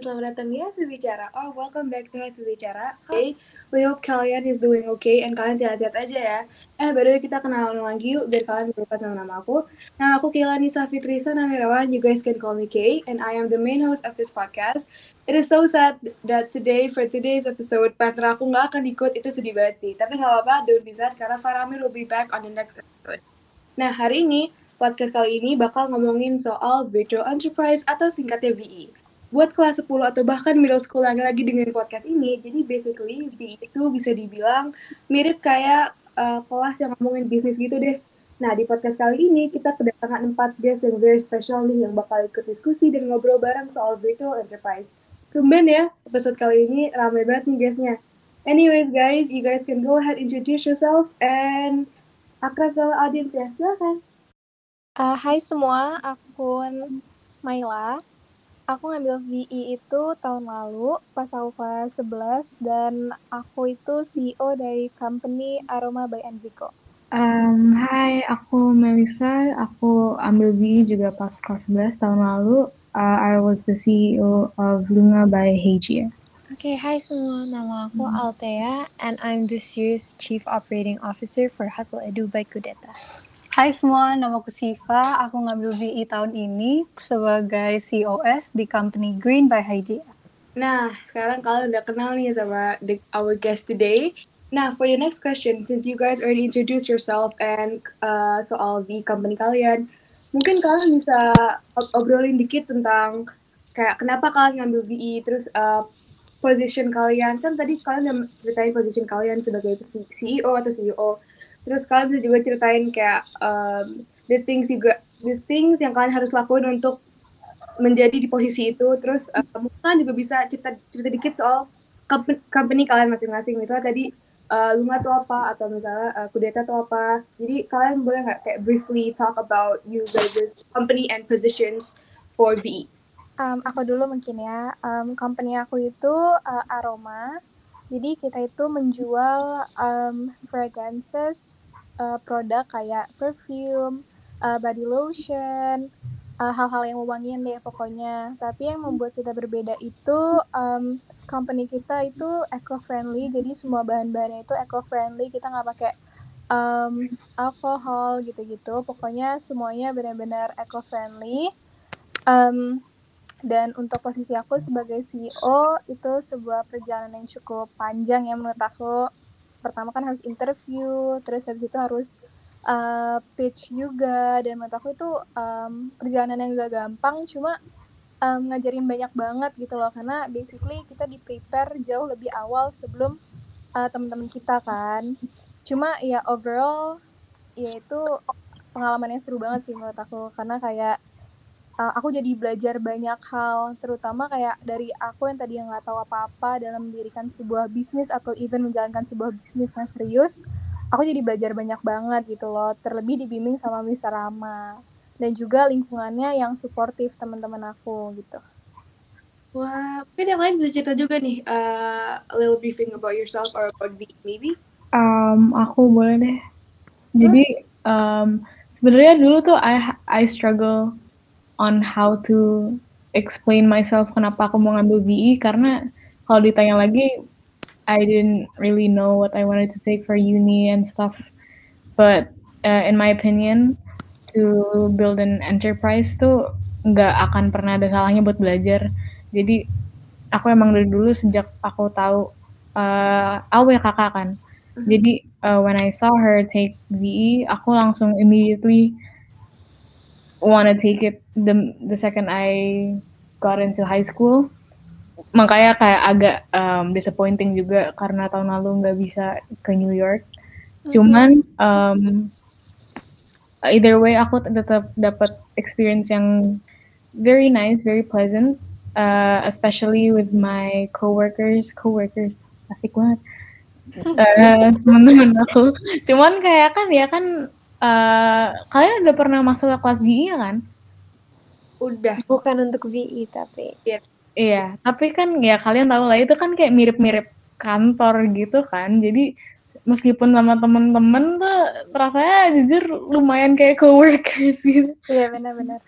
dan selamat datang di Hasil Bicara or welcome back to Hasil Bicara. Hey, we hope kalian is doing okay and kalian sehat-sehat aja ya. Eh, baru kita kenalan lagi yuk biar kalian lupa sama nama aku. Nama aku Keilani Safitrisa Namirawan, you guys can call me Kay, and I am the main host of this podcast. It is so sad that today, for today's episode, partner aku nggak akan ikut, itu sedih banget sih. Tapi nggak apa-apa, don't be sad, karena Faramir will be back on the next episode. Nah, hari ini, podcast kali ini bakal ngomongin soal virtual enterprise atau singkatnya VE buat kelas 10 atau bahkan middle school yang lagi dengerin podcast ini, jadi basically VE itu bisa dibilang mirip kayak uh, kelas yang ngomongin bisnis gitu deh. Nah, di podcast kali ini kita kedatangan 4 guest yang very special nih yang bakal ikut diskusi dan ngobrol bareng soal virtual enterprise. Tumben ya, episode kali ini ramai banget nih guestnya. Anyways guys, you guys can go ahead introduce yourself and akrab ke audience ya, silakan. Uh, hai semua, aku Maila. Aku ngambil VE itu tahun lalu pas aku kelas 11 dan aku itu CEO dari company Aroma by Enrico. Um, hai, aku Melissa. Aku ambil VE juga pas kelas 11 tahun lalu. Uh, I was the CEO of Lunga by Heijia. Oke, okay, hai semua. Nama aku. Altea and I'm this year's Chief Operating Officer for Hustle Edu by Kudeta. Hai semua, nama aku Siva. Aku ngambil VE tahun ini sebagai COS di company Green by Hygia. Nah, sekarang kalian udah kenal nih sama the, our guest today. Nah, for the next question, since you guys already introduced yourself and uh, soal the company kalian, mungkin kalian bisa obrolin dikit tentang kayak kenapa kalian ngambil VE, terus uh, position kalian. Kan tadi kalian udah ceritain position kalian sebagai CEO atau CEO Terus kalian bisa juga ceritain kayak um, the things juga the things yang kalian harus lakuin untuk menjadi di posisi itu. Terus uh, mungkin juga bisa cerita cerita dikit soal company kalian masing-masing. Misalnya tadi uh, Lunga tuh apa atau misalnya uh, Kudeta tuh apa. Jadi kalian boleh nggak kayak briefly talk about you guys' company and positions for VE? Um, aku dulu mungkin ya. Um, company aku itu uh, Aroma jadi kita itu menjual um, fragrances uh, produk kayak perfume, uh, body lotion, uh, hal-hal yang mewangian deh pokoknya. Tapi yang membuat kita berbeda itu um, company kita itu eco-friendly. Jadi semua bahan-bahannya itu eco-friendly. Kita nggak pakai um, alkohol gitu-gitu. Pokoknya semuanya benar-benar eco-friendly. Um, dan untuk posisi aku sebagai CEO itu sebuah perjalanan yang cukup panjang ya menurut aku. Pertama kan harus interview, terus habis itu harus uh, pitch juga. Dan menurut aku itu um, perjalanan yang gak gampang cuma um, ngajarin banyak banget gitu loh. Karena basically kita di prepare jauh lebih awal sebelum uh, teman-teman kita kan. Cuma ya overall ya itu pengalaman yang seru banget sih menurut aku. Karena kayak uh, aku jadi belajar banyak hal terutama kayak dari aku yang tadi yang nggak tahu apa-apa dalam mendirikan sebuah bisnis atau even menjalankan sebuah bisnis yang serius aku jadi belajar banyak banget gitu loh terlebih dibimbing sama Miss Rama dan juga lingkungannya yang suportif teman-teman aku gitu Wah, mungkin yang lain bisa cerita juga nih, uh, a little briefing about yourself or about V, maybe? Um, aku boleh deh. Jadi, um, sebenarnya dulu tuh I I struggle on how to explain myself kenapa aku mau ngambil BE karena kalau ditanya lagi I didn't really know what I wanted to take for uni and stuff. But uh, in my opinion, to build an enterprise tuh nggak akan pernah ada salahnya buat belajar. Jadi aku emang dari dulu sejak aku tahu uh, aku ya kakak kan. Mm-hmm. Jadi uh, when I saw her take BE, aku langsung immediately wanna take it the the second I got into high school makanya kayak agak um, disappointing juga karena tahun lalu nggak bisa ke New York mm-hmm. cuman um, either way aku tetap dapat experience yang very nice very pleasant uh, especially with my coworkers coworkers asik banget uh, teman-teman aku cuman kayak kan ya kan uh, kalian udah pernah masuk ke kelas VI ya kan? Udah. Bukan untuk VI tapi. Iya. Iya, tapi kan ya kalian tahu lah itu kan kayak mirip-mirip kantor gitu kan. Jadi meskipun sama temen-temen tuh rasanya jujur lumayan kayak coworkers gitu. Iya benar-benar.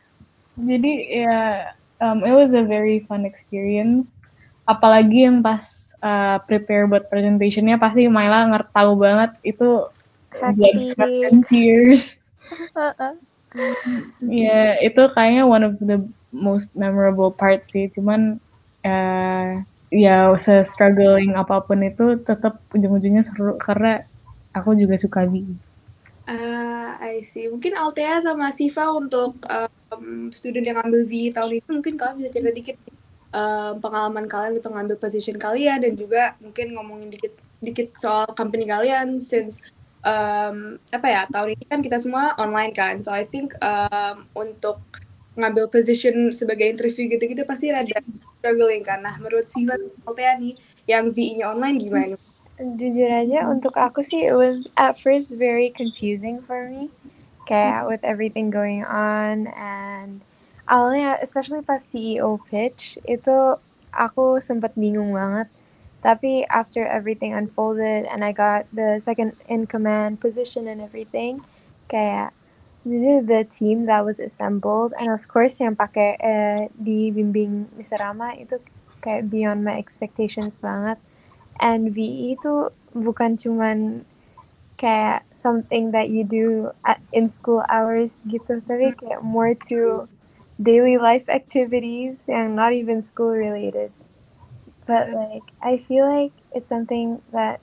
Jadi ya um, it was a very fun experience. Apalagi yang pas uh, prepare buat presentationnya pasti Myla ngerti tahu banget itu blood, sweat, and tears. Ya, itu kayaknya one of the most memorable parts sih. Cuman uh, ya se-struggling apa pun itu tetap ujung-ujungnya seru karena aku juga suka bi. Ah, I see. Mungkin Altea sama Siva untuk um, student yang ambil VI tahun ini mungkin kalian bisa cerita dikit um, pengalaman kalian untuk ngambil position kalian dan juga mungkin ngomongin dikit dikit soal company kalian since um, apa ya tahun ini kan kita semua online kan so I think um, untuk ngambil position sebagai interview gitu-gitu pasti rada struggling kan. Nah menurut Siva Altea nih yang VI-nya online gimana? Jujur aja untuk aku sih it was at first very confusing for me. Kayak with everything going on and awalnya especially pas CEO pitch itu aku sempat bingung banget tapi after everything unfolded and I got the second in command position and everything kayak the team that was assembled and of course yang pakai eh, dibimbing Mr. Rama itu kayak beyond my expectations banget and VE itu bukan cuman kayak something that you do at, in school hours gitu tapi kayak more to daily life activities yang not even school related but like I feel like it's something that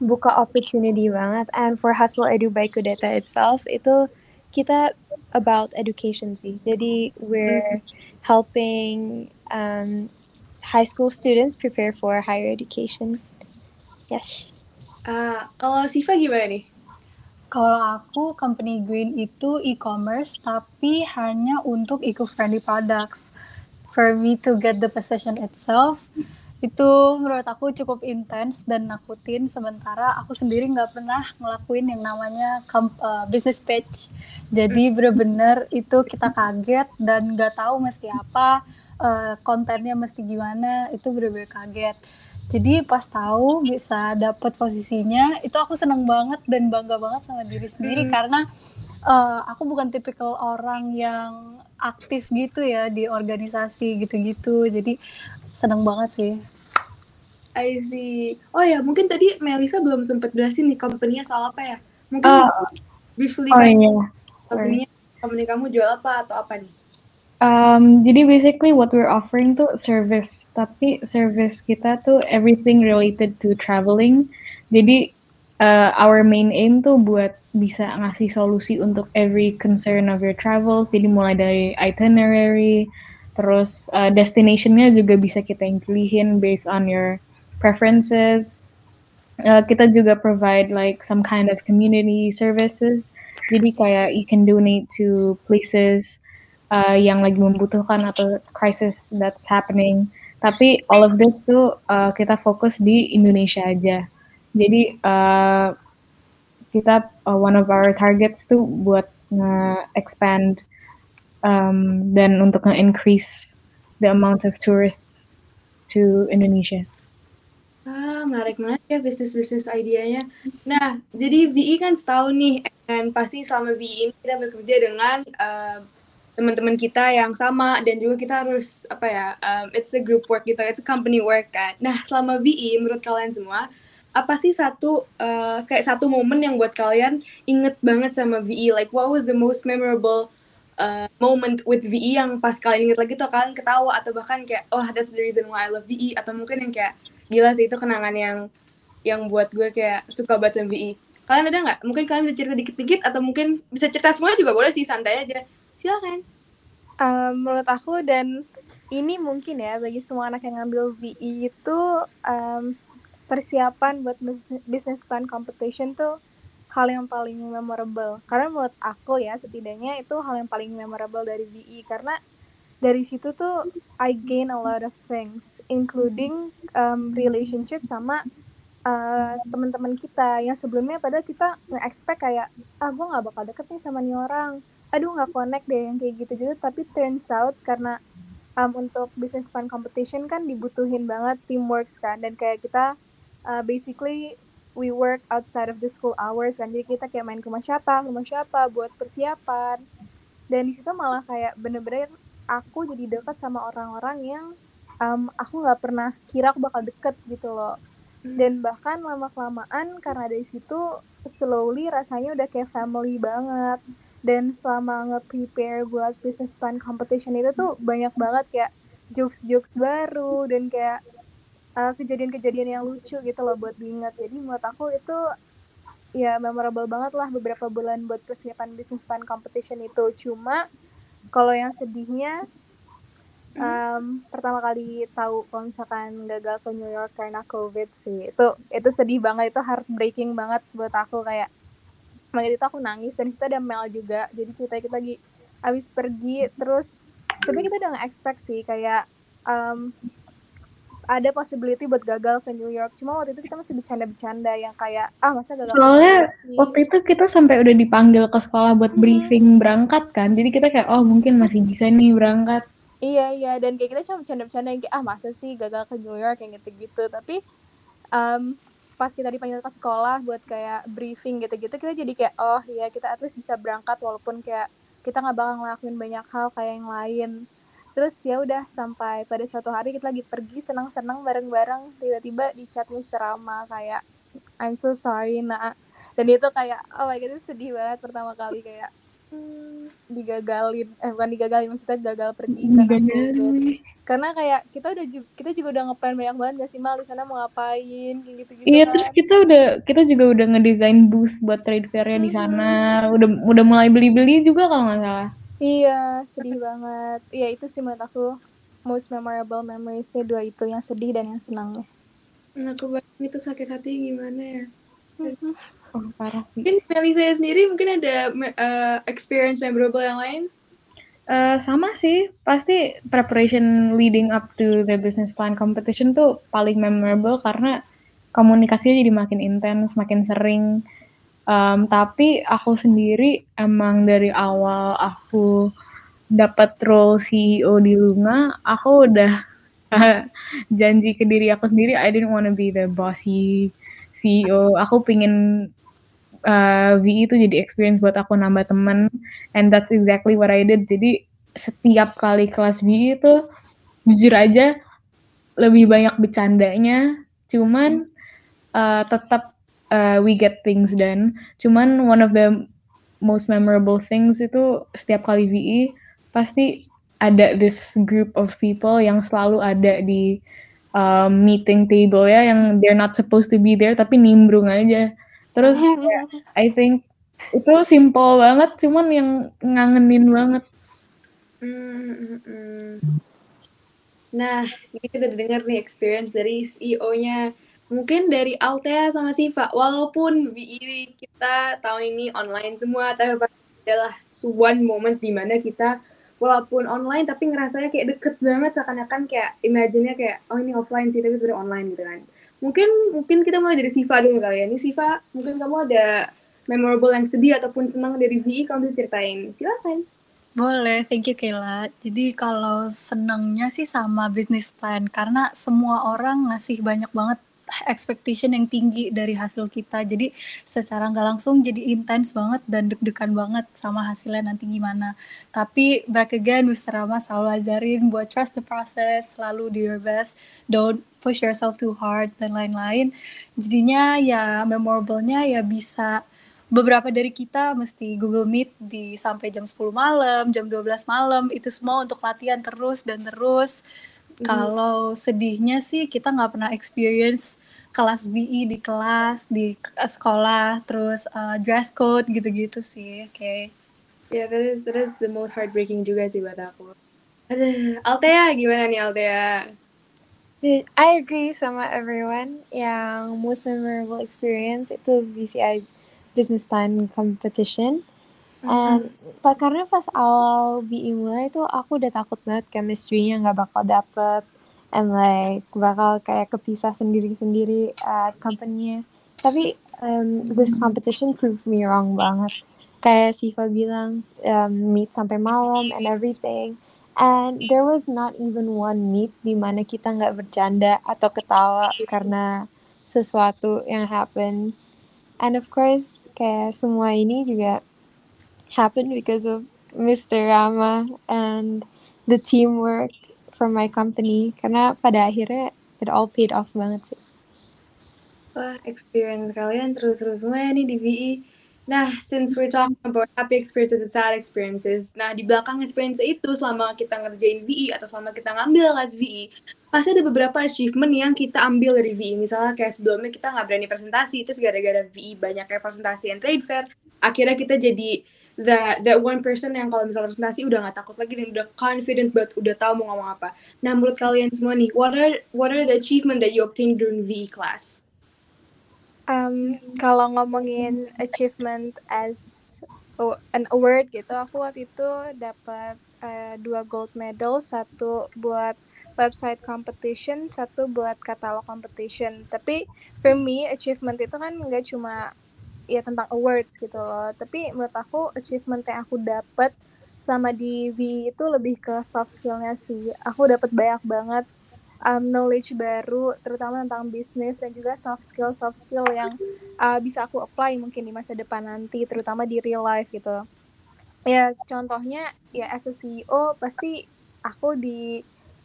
buka opportunity banget and for Hustle Edu by Kudeta itself itu kita about education sih jadi we're helping um, high school students prepare for higher education yes Ah, kalau Siva gimana nih? Kalau aku company Green itu e-commerce tapi hanya untuk eco-friendly products. For me to get the position itself itu menurut aku cukup intens dan nakutin sementara aku sendiri nggak pernah ngelakuin yang namanya uh, business page. Jadi bener-bener itu kita kaget dan nggak tahu mesti apa, uh, kontennya mesti gimana, itu bener-bener kaget. Jadi pas tahu bisa dapet posisinya, itu aku seneng banget dan bangga banget sama diri sendiri Hmm. karena uh, aku bukan tipikal orang yang aktif gitu ya di organisasi gitu-gitu. Jadi seneng banget sih. I see. Oh ya, mungkin tadi Melisa belum sempat jelasin nih company-nya soal apa ya? Mungkin Oh, briefly oh kan iya. company-nya, company kamu jual apa atau apa nih? Um, jadi basically what we're offering tuh service, tapi service kita tuh everything related to traveling. Jadi uh, our main aim tuh buat bisa ngasih solusi untuk every concern of your travels. Jadi mulai dari itinerary, terus uh, destinationnya juga bisa kita yang pilihin based on your preferences. Uh, kita juga provide like some kind of community services. Jadi kayak you can donate to places uh, yang lagi membutuhkan atau crisis that's happening. Tapi all of this tuh uh, kita fokus di Indonesia aja. Jadi uh, kita uh, one of our targets tuh buat nge-expand um, dan untuk nge-increase the amount of tourists to Indonesia. Ah, menarik banget ya bisnis-bisnis idenya. Nah, jadi VI kan setahun nih, dan pasti selama VI ini kita bekerja dengan uh, teman-teman kita yang sama dan juga kita harus apa ya, um, it's a group work gitu, it's a company work kan. Nah, selama VI menurut kalian semua apa sih satu uh, kayak satu momen yang buat kalian inget banget sama VI? Like what was the most memorable uh, moment with VI yang pas kalian inget lagi tuh kalian ketawa atau bahkan kayak oh that's the reason why I love VI atau mungkin yang kayak gila sih itu kenangan yang yang buat gue kayak suka sama VI. Kalian ada nggak? Mungkin kalian bisa cerita dikit-dikit atau mungkin bisa cerita semuanya juga boleh sih santai aja. Silakan. Um, menurut aku dan ini mungkin ya bagi semua anak yang ngambil VI itu um, persiapan buat bus- business plan competition tuh hal yang paling memorable. Karena menurut aku ya setidaknya itu hal yang paling memorable dari VI karena dari situ tuh I gain a lot of things including um, relationship sama uh, teman-teman kita. Yang sebelumnya padahal kita nge-expect kayak ah gue nggak bakal deket nih sama nih orang. Aduh nggak connect deh yang kayak gitu-gitu tapi turns out karena um, untuk business plan competition kan dibutuhin banget teamwork kan. Dan kayak kita uh, basically we work outside of the school hours kan. Jadi kita kayak main ke rumah siapa ke rumah siapa buat persiapan. Dan di situ malah kayak bener-bener aku jadi dekat sama orang-orang yang um, aku nggak pernah kira aku bakal deket gitu loh. Dan bahkan lama kelamaan karena dari situ slowly rasanya udah kayak family banget. Dan selama nge-prepare buat business plan competition itu tuh banyak banget kayak jokes-jokes baru dan kayak uh, kejadian-kejadian yang lucu gitu loh buat diingat. Jadi menurut aku itu ya memorable banget lah beberapa bulan buat persiapan business plan competition itu. Cuma kalau yang sedihnya um, pertama kali tahu kalau misalkan gagal ke New York karena COVID sih. Itu itu sedih banget itu heartbreaking banget buat aku. Kayak makanya itu aku nangis dan kita ada Mel juga. Jadi cerita kita lagi abis pergi terus sebenarnya kita udah nge-expect sih. Kayak um, ada possibility buat gagal ke New York cuma waktu itu kita masih bercanda-bercanda yang kayak ah masa gagal Soalnya sih? waktu itu kita sampai udah dipanggil ke sekolah buat briefing berangkat kan. Jadi kita kayak oh mungkin masih bisa nih berangkat. Iya iya dan kayak kita cuma bercanda-bercanda yang kayak ah masa sih gagal ke New York yang gitu-gitu tapi um, pas kita dipanggil ke sekolah buat kayak briefing gitu-gitu kita jadi kayak oh ya kita at least bisa berangkat walaupun kayak kita nggak bakal ngelakuin banyak hal kayak yang lain terus ya udah sampai pada suatu hari kita lagi pergi senang-senang bareng-bareng tiba-tiba di chat Mr. Rama kayak I'm so sorry nak dan itu kayak oh my god itu sedih banget pertama kali kayak hmm, digagalin eh bukan digagalin maksudnya gagal pergi karena. Digagalin. karena kayak kita udah ju- kita juga udah ngeplan banyak banget gak sih mal di sana mau ngapain kayak gitu-gitu Iya, kan. terus kita udah kita juga udah ngedesain booth buat trade fair-nya di sana. Udah udah mulai beli-beli juga kalau nggak salah. Iya, sedih banget. Iya, itu sih menurut aku most memorable memories-nya dua itu, yang sedih dan yang senangnya. Nah, kebayang itu sakit hati gimana ya. Oh, parah sih. Mungkin Meli saya sendiri mungkin ada eh, experience memorable yang lain? Eh, sama sih, pasti preparation leading up to the business plan competition tuh paling memorable karena komunikasinya jadi makin intens, makin sering. Um, tapi aku sendiri emang dari awal aku dapat role CEO di Lunga, aku udah janji ke diri aku sendiri, I didn't wanna be the bossy CEO. Aku pingin uh, VE itu jadi experience buat aku nambah temen and that's exactly what I did jadi setiap kali kelas VE itu jujur aja lebih banyak bercandanya cuman uh, tetap uh, we get things done cuman one of the most memorable things itu setiap kali VE pasti ada this group of people yang selalu ada di um, meeting table ya yang they're not supposed to be there tapi nimbrung aja terus kayak, I think itu simple banget cuman yang ngangenin banget Hmm, hmm, hmm. Nah, ini kita udah dengar nih experience dari CEO-nya. Mungkin dari Altea sama Siva, walaupun VI kita tahun ini online semua, tapi adalah one moment di mana kita walaupun online tapi ngerasanya kayak deket banget seakan-akan kayak imagine-nya kayak oh ini offline sih tapi sebenarnya online gitu kan. Mungkin mungkin kita mulai dari Siva dulu kali ya. Ini Siva, mungkin kamu ada memorable yang sedih ataupun senang dari VI kamu bisa ceritain. Silakan. Boleh, thank you Kayla. Jadi kalau senangnya sih sama business plan karena semua orang ngasih banyak banget expectation yang tinggi dari hasil kita. Jadi secara nggak langsung jadi intens banget dan deg-degan banget sama hasilnya nanti gimana. Tapi back again, Mr. Rama selalu ajarin buat trust the process, selalu do your best, don't push yourself too hard dan lain-lain. Jadinya ya memorable-nya ya bisa beberapa dari kita mesti Google Meet di sampai jam 10 malam, jam 12 malam, itu semua untuk latihan terus dan terus. Kalau sedihnya sih kita nggak pernah experience kelas VE di kelas, di k- sekolah, terus uh, dress code gitu-gitu sih. Oke. Ya, that is that is the most heartbreaking juga sih buat aku. Aduh, Altea gimana nih Altea? Dude, I agree sama everyone. Yang most memorable experience itu VCI Business Plan Competition. And pa- karena pas awal BI mulai tuh aku udah takut banget chemistry-nya nggak bakal dapet and like bakal kayak kepisah sendiri-sendiri at company-nya. Tapi um, this competition proved me wrong banget. Kayak Siva bilang, um, meet sampai malam and everything. And there was not even one meet di mana kita nggak bercanda atau ketawa karena sesuatu yang happen. And of course, kayak semua ini juga happened because of Mr. Rama and the teamwork from my company karena pada akhirnya it all paid off banget sih. Wah, experience kalian seru-seru semua ya nih di VE. Nah, since we're talking about happy experiences and sad experiences, nah di belakang experience itu selama kita ngerjain VE atau selama kita ngambil kelas VE, pasti ada beberapa achievement yang kita ambil dari VE. Misalnya kayak sebelumnya kita nggak berani presentasi, terus gara-gara VE banyak kayak presentasi and trade fair, akhirnya kita jadi the that one person yang kalau misalnya presentasi udah nggak takut lagi dan udah confident but udah tahu mau ngomong apa. Nah, menurut kalian semua nih, what are what are the achievement that you obtained during VE class? Um, kalau ngomongin achievement as oh, an award gitu, aku waktu itu dapat uh, dua gold medal, satu buat website competition, satu buat katalog competition. Tapi for me achievement itu kan nggak cuma ya tentang awards gitu loh. Tapi menurut aku achievement yang aku dapat sama di V itu lebih ke soft skillnya sih. Aku dapat banyak banget um, knowledge baru, terutama tentang bisnis dan juga soft skill soft skill yang uh, bisa aku apply mungkin di masa depan nanti, terutama di real life gitu. Ya contohnya ya as a CEO pasti aku di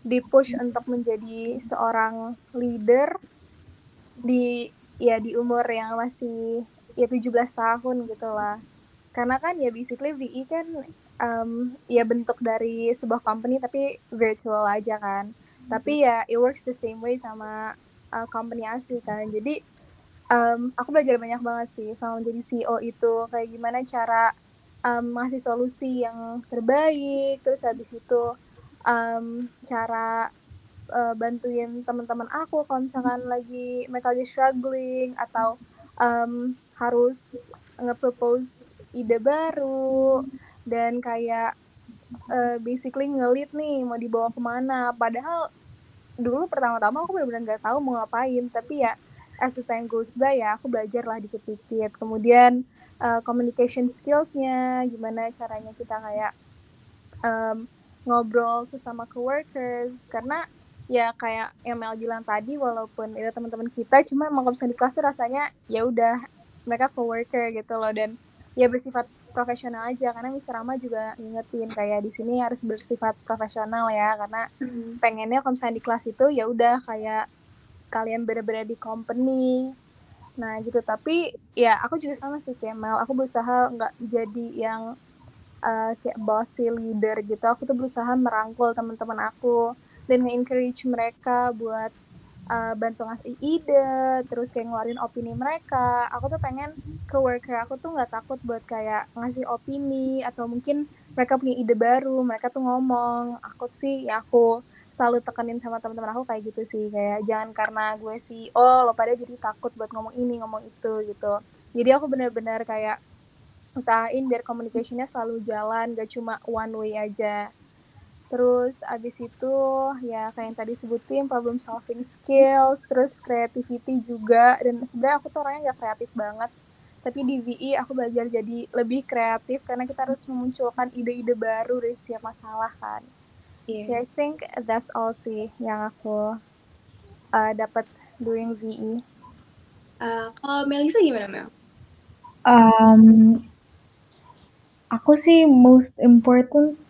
di push untuk menjadi seorang leader di ya di umur yang masih ya 17 tahun gitu lah. Karena kan ya basically VE kan um, ya bentuk dari sebuah company tapi virtual aja kan. Tapi ya it works the same way sama uh, company asli kan. Jadi um, aku belajar banyak banget sih sama menjadi CEO itu. Kayak gimana cara um, ngasih solusi yang terbaik. Terus habis itu um, cara uh, bantuin teman-teman aku kalau misalkan lagi mereka lagi struggling atau um, harus nge-propose ide baru dan kayak uh, basically ngelit nih mau dibawa ke mana. Padahal dulu pertama-tama aku benar-benar nggak tahu mau ngapain tapi ya as the time goes by ya aku belajar lah dikit-dikit. Kemudian uh, communication skillsnya gimana caranya kita kayak um, ngobrol sesama coworkers. Karena ya kayak yang Mel bilang tadi walaupun itu teman-teman kita cuma emang kalau misalnya di kelas rasanya ya udah mereka coworker gitu loh dan ya bersifat profesional aja karena Miss Rama juga ngingetin kayak di sini harus bersifat profesional ya karena hmm. pengennya kalau misalnya di kelas itu ya udah kayak kalian bener-bener di company. Nah gitu. Tapi ya aku juga sama sih Mel aku berusaha nggak jadi yang uh, kayak bossy leader gitu. Aku tuh berusaha merangkul teman-teman aku dan nge-encourage mereka buat uh, bantu ngasih ide terus kayak ngeluarin opini mereka. Aku tuh pengen coworker aku tuh nggak takut buat kayak ngasih opini atau mungkin mereka punya ide baru mereka tuh ngomong. Aku sih ya aku selalu tekenin sama teman-teman aku kayak gitu sih. Kayak jangan karena gue sih oh lo pada jadi takut buat ngomong ini ngomong itu gitu. Jadi aku benar-benar kayak usahain biar communicationnya selalu jalan gak cuma one way aja terus abis itu ya kayak yang tadi sebutin problem solving skills terus creativity juga dan sebenarnya aku tuh orangnya nggak kreatif banget tapi di VE aku belajar jadi lebih kreatif karena kita harus memunculkan ide-ide baru dari setiap masalah kan yeah. yeah I think that's all sih yang aku uh, dapat doing VE uh, kalau Melisa gimana Mel? Um, aku sih most important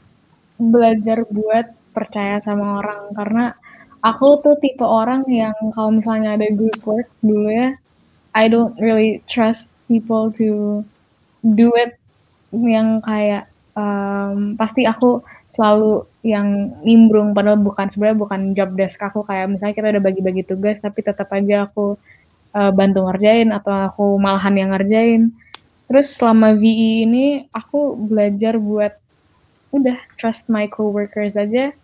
belajar buat percaya sama orang. Karena aku tuh tipe orang yang kalau misalnya ada group work dulu ya I don't really trust people to do it yang kayak um, pasti aku selalu yang nimbrung. Padahal bukan sebenarnya bukan job desk aku. Kayak misalnya kita udah bagi-bagi tugas tapi tetap aja aku uh, bantu ngerjain atau aku malahan yang ngerjain. Terus selama VE ini aku belajar buat udah trust my coworkers aja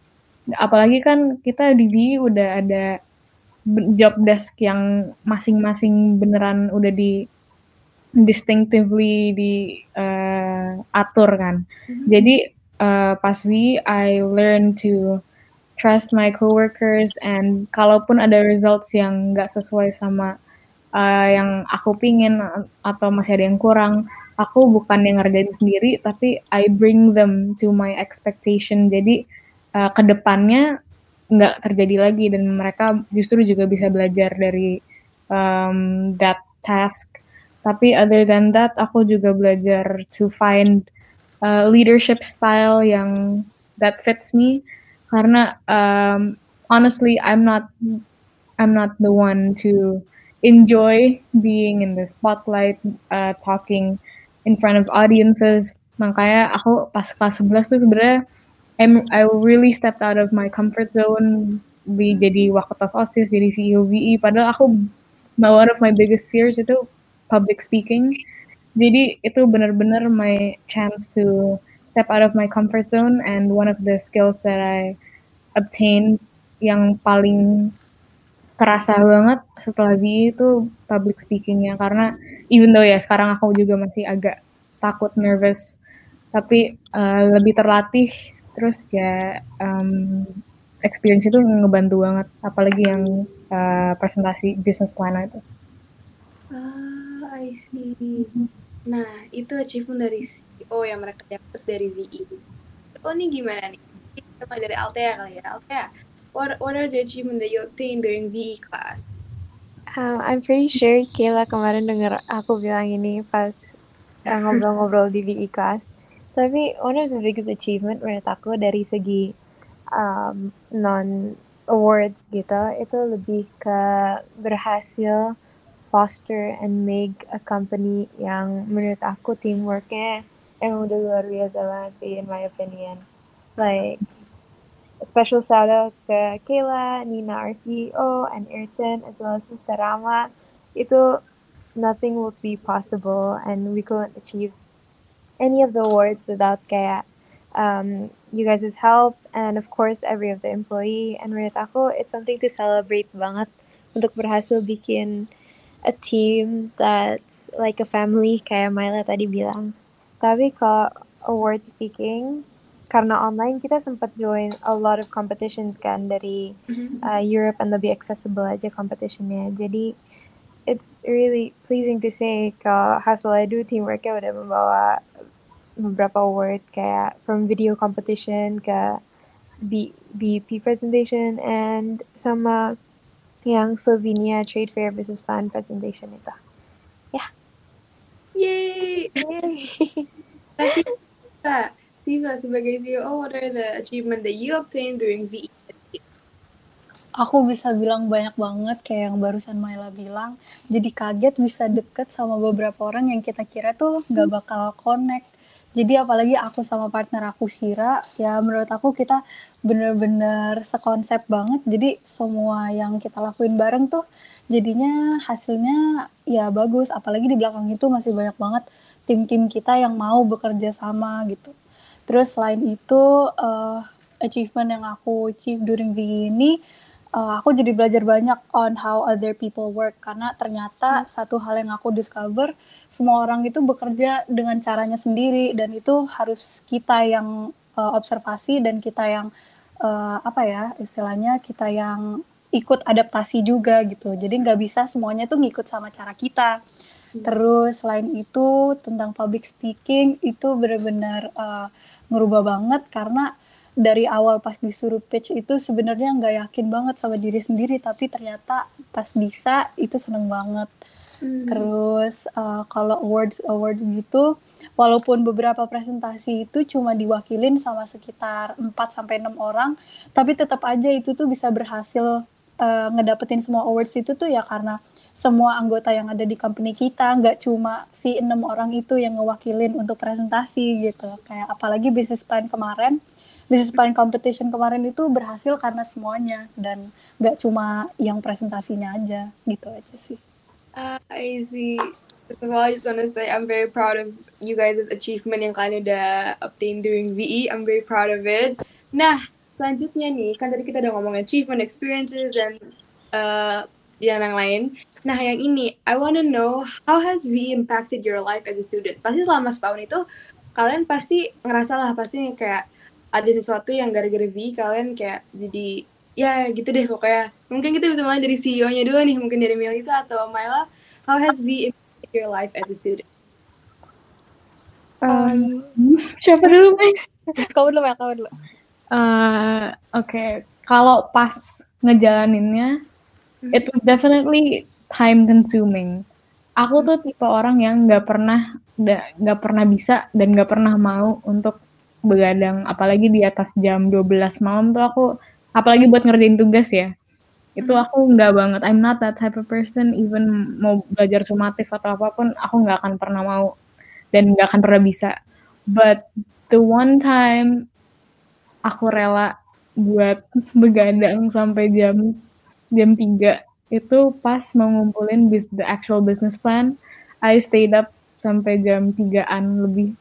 apalagi kan kita di BI udah ada job desk yang masing-masing beneran udah di distinctively di uh, atur kan mm-hmm. jadi uh, pas BI I learn to trust my coworkers and kalaupun ada results yang nggak sesuai sama uh, yang aku pingin atau masih ada yang kurang aku bukan yang ngerjain sendiri tapi I bring them to my expectation. Jadi uh, ke depannya nggak terjadi lagi dan mereka justru juga bisa belajar dari um, that task. Tapi other than that aku juga belajar to find uh, leadership style yang that fits me. Karena um, honestly I'm not I'm not the one to enjoy being in the spotlight uh, talking in front of audiences. Makanya aku pas kelas 11 tuh sebenarnya I really stepped out of my comfort zone. Di jadi waketas osis jadi CEO VE padahal aku one of my biggest fears itu public speaking. Jadi itu benar-benar my chance to step out of my comfort zone and one of the skills that I obtained yang paling kerasa banget setelah BI itu public speakingnya karena even though ya sekarang aku juga masih agak takut nervous tapi uh, lebih terlatih terus ya um, experience itu ngebantu banget apalagi yang uh, presentasi business plan itu. Ah, I see. Nah, itu achievement dari CEO yang mereka dapat dari VE. Oh, ini gimana nih? Sama dari Altea kali ya. Altea, what, what are the achievement that you obtained during VE class? Um, I'm pretty sure Kayla kemarin denger aku bilang ini pas uh, ngobrol-ngobrol di VE class. Tapi one of the biggest achievement menurut aku dari segi um, non awards gitu, itu lebih ke berhasil foster and make a company yang menurut aku teamworknya emang udah luar biasa banget sih in my opinion. Like a special shout out ke Kayla, Nina our CEO, and Ayrton as well as Mr. Rama. Itu nothing would be possible and we couldn't achieve any of the awards without kayak um, you guys' help and of course every of the employee and menurut aku it's something to celebrate banget untuk berhasil bikin a team that's like a family kayak Myla tadi bilang. Tapi kalau award speaking, karena online kita sempat join a lot of competitions kan dari uh, Europe and lebih accessible aja competitionnya. Jadi it's really pleasing to say kalau hasil edu teamworknya udah membawa beberapa award kayak from video competition ke B BP presentation and sama yang Slovenia Trade Fair Business Plan presentation itu. Ya. Yay! Tapi, Kak, Siva, sebagai CEO, what are the achievement that you obtained during VE? Aku bisa bilang banyak banget kayak yang barusan Myla bilang. Jadi kaget bisa deket sama beberapa orang yang kita kira tuh nggak bakal connect. Jadi apalagi aku sama partner aku Shira, ya menurut aku kita bener-bener sekonsep banget. Jadi semua yang kita lakuin bareng tuh jadinya hasilnya ya bagus. Apalagi di belakang itu masih banyak banget tim-tim kita yang mau bekerja sama gitu. Terus selain itu uh, achievement yang aku achieve during VE ini uh, aku jadi belajar banyak on how other people work karena ternyata hmm. satu hal yang aku discover semua orang itu bekerja dengan caranya sendiri dan itu harus kita yang uh, observasi dan kita yang uh, apa ya istilahnya kita yang ikut adaptasi juga gitu jadi nggak bisa semuanya tuh ngikut sama cara kita hmm. terus selain itu tentang public speaking itu benar-benar uh, ngerubah banget karena dari awal pas disuruh pitch itu sebenarnya nggak yakin banget sama diri sendiri tapi ternyata pas bisa itu seneng banget hmm. terus uh, kalau awards award gitu walaupun beberapa presentasi itu cuma diwakilin sama sekitar 4 sampai enam orang tapi tetap aja itu tuh bisa berhasil uh, ngedapetin semua awards itu tuh ya karena semua anggota yang ada di company kita nggak cuma si enam orang itu yang ngewakilin untuk presentasi gitu kayak apalagi bisnis plan kemarin business plan competition kemarin itu berhasil karena semuanya dan nggak cuma yang presentasinya aja gitu aja sih. Uh, I see. First of all, I just want to say I'm very proud of you guys' achievement yang kalian udah obtain during VE. I'm very proud of it. Nah, selanjutnya nih, kan tadi kita udah ngomong achievement, experiences, dan uh, yang lain. Nah, yang ini, I want to know how has VE impacted your life as a student? Pasti selama setahun itu, kalian pasti ngerasa lah, pasti kayak ada sesuatu yang gara-gara V kalian kayak jadi ya gitu deh pokoknya mungkin kita bisa mulai dari CEO-nya dulu nih mungkin dari Melisa atau Myla how has V impacted your life as a student um, siapa dulu May? kau dulu ya kau dulu uh, oke okay. kalau pas ngejalaninnya. It was definitely time consuming aku tuh tipe orang yang nggak pernah nggak pernah bisa dan nggak pernah mau untuk begadang. Apalagi di atas jam 12 malam tuh aku apalagi buat ngerjain tugas ya. Itu aku nggak banget. I'm not that type of person even mau belajar sumatif atau apa pun aku nggak akan pernah mau dan nggak akan pernah bisa. But the one time aku rela buat begadang sampai jam jam 3 itu pas mau ngumpulin the actual business plan I stayed up sampai jam 3an lebih.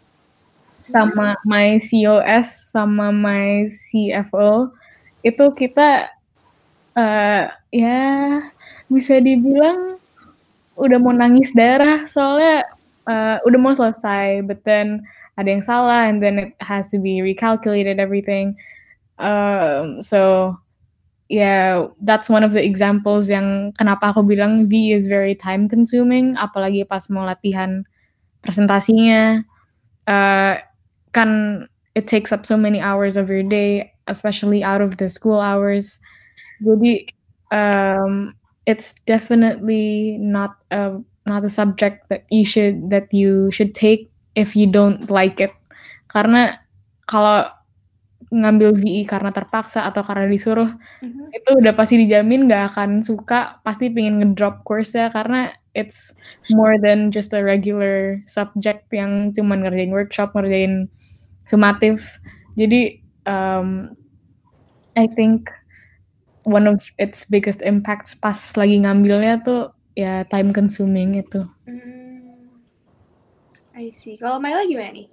Sama my COS sama my CFO itu kita uh, ya bisa dibilang udah mau nangis darah soalnya uh, udah mau selesai but then ada yang salah and then it has to be recalculated everything. Um, so yeah, that's one of the examples yang kenapa aku bilang V is very time consuming, apalagi pas mau latihan presentasinya. Uh, kan it takes up so many hours of your day, especially out of the school hours. Jadi um, it's definitely not a not a subject that you should that you should take if you don't like it. Karena kalau ngambil VI karena terpaksa atau karena disuruh mm-hmm. itu udah pasti dijamin gak akan suka pasti pengen ngedrop course ya karena it's more than just a regular subject yang cuma ngerjain workshop ngerjain sumatif jadi um, I think one of its biggest impacts pas lagi ngambilnya tuh ya time consuming itu. Mm, I see. Kalau Myla gimana nih?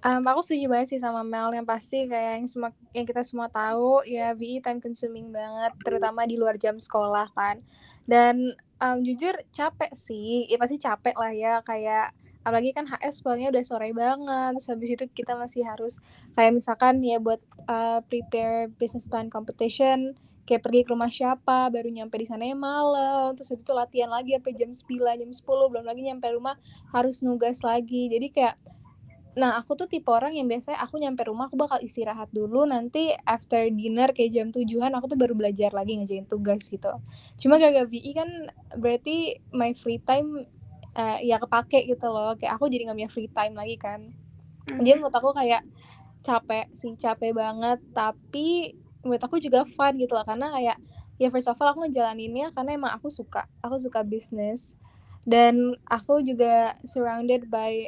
Um, aku setuju banget sih sama Mel yang pasti kayak yang semua yang kita semua tahu ya BI time consuming banget terutama di luar jam sekolah kan. Dan um, jujur capek sih ya pasti capek lah ya kayak apalagi kan HS pulangnya udah sore banget terus habis itu kita masih harus kayak misalkan ya buat uh, prepare business plan competition kayak pergi ke rumah siapa baru nyampe di sana ya malam terus habis itu latihan lagi sampai jam 9 jam 10 belum lagi nyampe rumah harus nugas lagi. Jadi kayak Nah, aku tuh tipe orang yang biasanya aku nyampe rumah aku bakal istirahat dulu nanti after dinner kayak jam tujuan aku tuh baru belajar lagi ngejain tugas gitu. Cuma gara-gara VI kan berarti my free time uh, ya kepake gitu loh. Kayak aku jadi gak punya free time lagi kan. Jadi menurut aku kayak capek sih, capek banget. Tapi menurut aku juga fun gitu loh. Karena kayak ya first of all aku ngejalaninnya karena emang aku suka. Aku suka bisnis. Dan aku juga surrounded by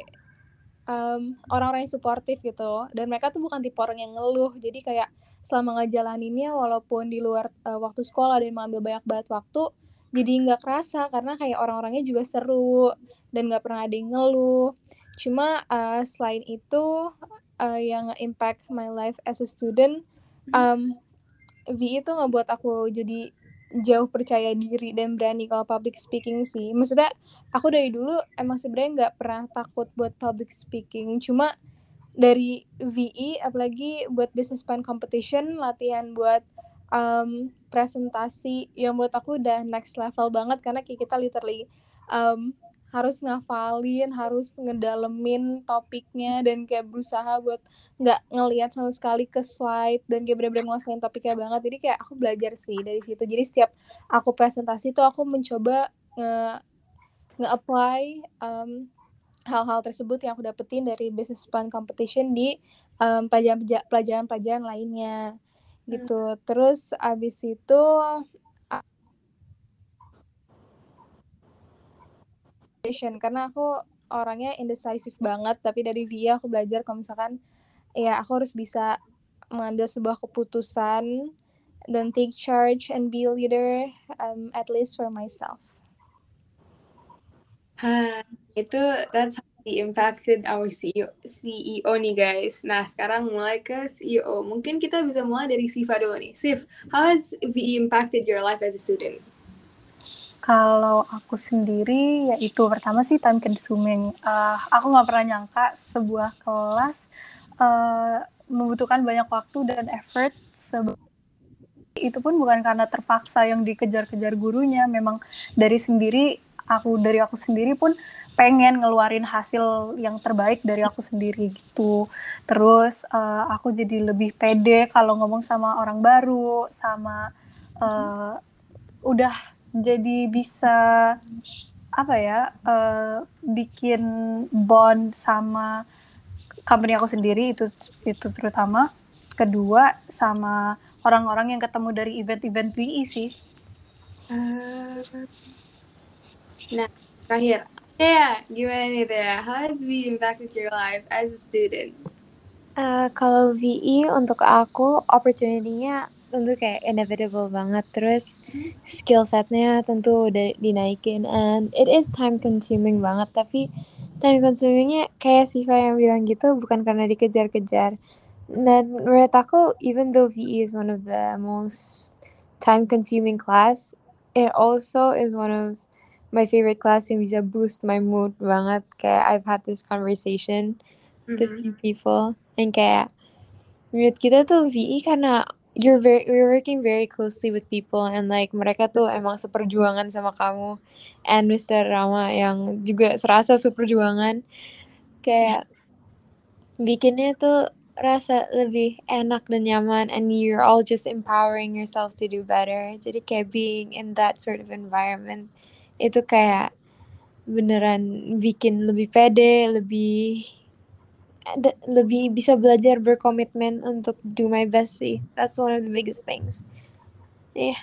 um, orang-orang yang suportif gitu. Dan mereka tuh bukan tipe orang yang ngeluh. Jadi kayak selama ngejalaninnya walaupun di luar uh, waktu sekolah dan mengambil banyak banget waktu jadi nggak kerasa. Karena kayak orang-orangnya juga seru dan nggak pernah ada yang ngeluh. Cuma uh, selain itu uh, yang impact my life as a student um, V itu ngebuat aku jadi jauh percaya diri dan berani kalau public speaking sih. Maksudnya aku dari dulu emang sebenarnya nggak pernah takut buat public speaking. Cuma dari VE apalagi buat business plan competition latihan buat um, presentasi yang menurut aku udah next level banget karena kita literally um, harus ngafalin, harus ngedalemin topiknya dan kayak berusaha buat nggak ngelihat sama sekali ke slide dan kayak bener-bener nguasain topiknya banget. Jadi kayak aku belajar sih dari situ. Jadi setiap aku presentasi tuh aku mencoba nge nge-apply um, hal-hal tersebut yang aku dapetin dari business plan competition di um, pelajaran-pelajaran lainnya gitu. Terus abis itu karena aku orangnya indecisive banget tapi dari dia aku belajar kalau misalkan ya aku harus bisa mengambil sebuah keputusan dan take charge and be a leader um, at least for myself. Ha, itu that's how we impacted our CEO, CEO nih guys. Nah sekarang mulai ke CEO. Mungkin kita bisa mulai dari Siva dulu nih. Sif, how has VE impacted your life as a student? Kalau aku sendiri, yaitu pertama sih time consuming. Uh, aku nggak pernah nyangka sebuah kelas uh, membutuhkan banyak waktu dan effort. Itu pun bukan karena terpaksa yang dikejar-kejar gurunya, memang dari sendiri aku dari aku sendiri pun pengen ngeluarin hasil yang terbaik dari aku sendiri gitu. Terus uh, aku jadi lebih pede kalau ngomong sama orang baru, sama uh, udah jadi bisa apa ya uh, bikin bond sama company aku sendiri itu itu terutama kedua sama orang-orang yang ketemu dari event-event VI sih Uh, nah, terakhir. Tea, gimana nih Tea? How has VE impacted your life as a student? Uh, kalau VE untuk aku opportunity-nya tentu kayak inevitable banget. Terus skill setnya tentu udah dinaikin. And it is time consuming banget. Tapi time consumingnya kayak Siva yang bilang gitu bukan karena dikejar-kejar. Dan menurut aku even though VE is one of the most time consuming class it also is one of my favorite class yang bisa boost my mood banget. Kayak I've had this conversation with a Mhm. few people. And kayak menurut kita tuh VE karena you're very you're working very closely with people and like mereka tuh emang seperjuangan sama kamu and Mr. Rama yang juga serasa seperjuangan kayak bikinnya tuh rasa lebih enak dan nyaman and you're all just empowering yourselves to do better jadi kayak being in that sort of environment itu kayak beneran bikin lebih pede lebih ada lebih bisa belajar berkomitmen untuk do my best sih that's one of the biggest things yeah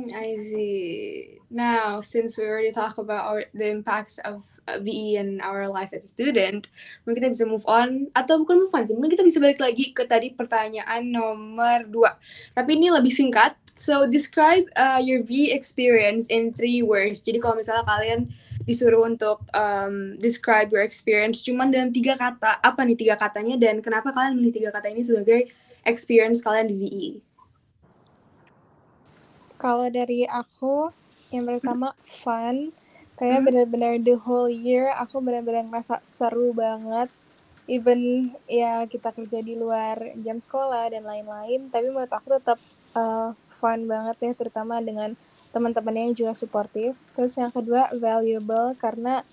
Hmm, I see. Now, since we already talked about our, the impacts of uh, VE in our life as a student, mungkin kita bisa move on atau bukan move on sih, mungkin kita bisa balik lagi ke tadi pertanyaan nomor dua. Tapi ini lebih singkat. So, describe uh, your VE experience in three words. Jadi kalau misalnya kalian disuruh untuk um, describe your experience cuman dalam tiga kata, apa nih tiga katanya dan kenapa kalian milih tiga kata ini sebagai experience kalian di E? VE? Kalau dari aku, yang pertama fun. Kayak benar-benar the whole year aku benar-benar ngerasa seru banget. Even ya kita kerja di luar jam sekolah dan lain-lain, tapi menurut aku tetap uh, fun banget ya, terutama dengan teman-temannya yang juga supportive. Terus yang kedua valuable karena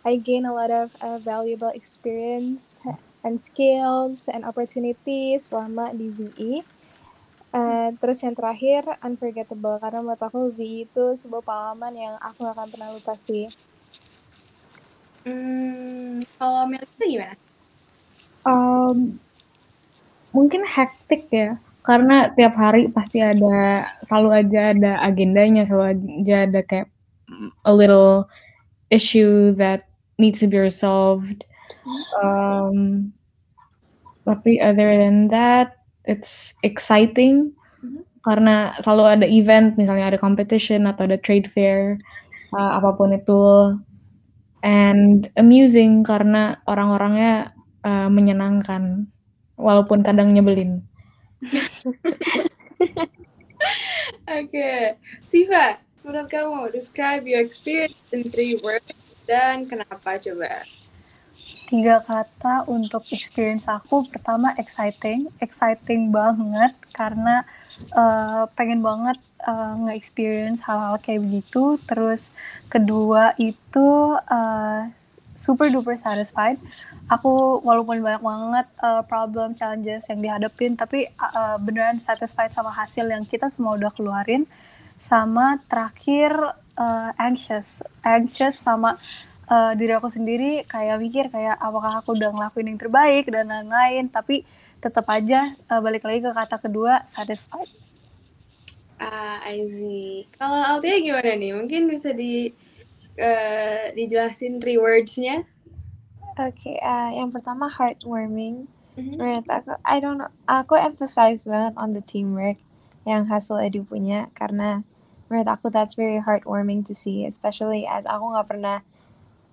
I gain a lot of uh, valuable experience and skills and opportunities selama di VE. Uh, terus yang terakhir unforgettable karena menurut aku VE itu sebuah pengalaman yang aku gak akan pernah lupa sih. Hmm, kalau Melissa gimana? Um, mungkin hektik ya, karena tiap hari pasti ada, selalu aja ada agendanya, selalu aja ada kayak a little issue that needs to be resolved. Um, tapi other than that, it's exciting karena selalu ada event, misalnya ada competition atau ada trade fair, uh, apa pun itu, and amusing karena orang-orangnya uh, menyenangkan, walaupun kadang nyebelin. Oke, Siva, menurut kamu describe your experience in three words dan kenapa coba? tiga kata untuk experience aku. Pertama exciting. Exciting banget karena uh, pengen banget uh, nge-experience hal-hal kayak begitu. Terus kedua itu uh, super duper satisfied aku walaupun banyak banget uh, problem challenges yang dihadapin tapi uh, beneran satisfied sama hasil yang kita semua udah keluarin sama terakhir uh, anxious anxious sama uh, diri aku sendiri kayak mikir kayak apakah aku udah ngelakuin yang terbaik dan lain-lain tapi tetap aja uh, balik lagi ke kata kedua satisfied. Ah, I see. Kalau Altia gimana nih? Mungkin bisa di uh, dijelasin three words-nya? Oke, uh, yang pertama heartwarming. Mhm. Menurut aku, I don't know, aku emphasize banget on the teamwork yang hasil edu punya karena menurut aku that's very heartwarming to see, especially as aku nggak pernah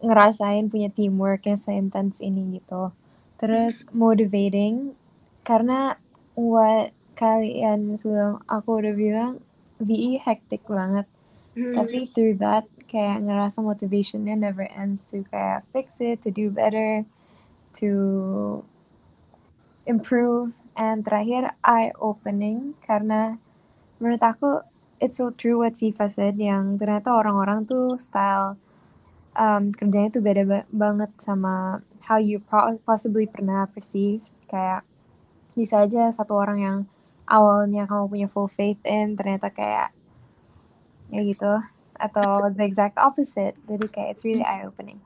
ngerasain punya teamwork yang seintens ini gitu. Terus motivating karena what kalian sebelum aku udah bilang VE hectic banget. Hmm. Tapi through that kayak ngerasa motivationnya never ends to kayak fix it, to do better, to improve. And terakhir eye opening karena menurut aku it's so true what Siva said yang ternyata orang-orang tuh style um, kerjanya tuh beda ba- banget sama how you possibly pernah perceive. Kayak bisa aja satu orang yang awalnya kamu punya full faith in ternyata kayak ya gitu atau the exact opposite jadi kayak it's really eye opening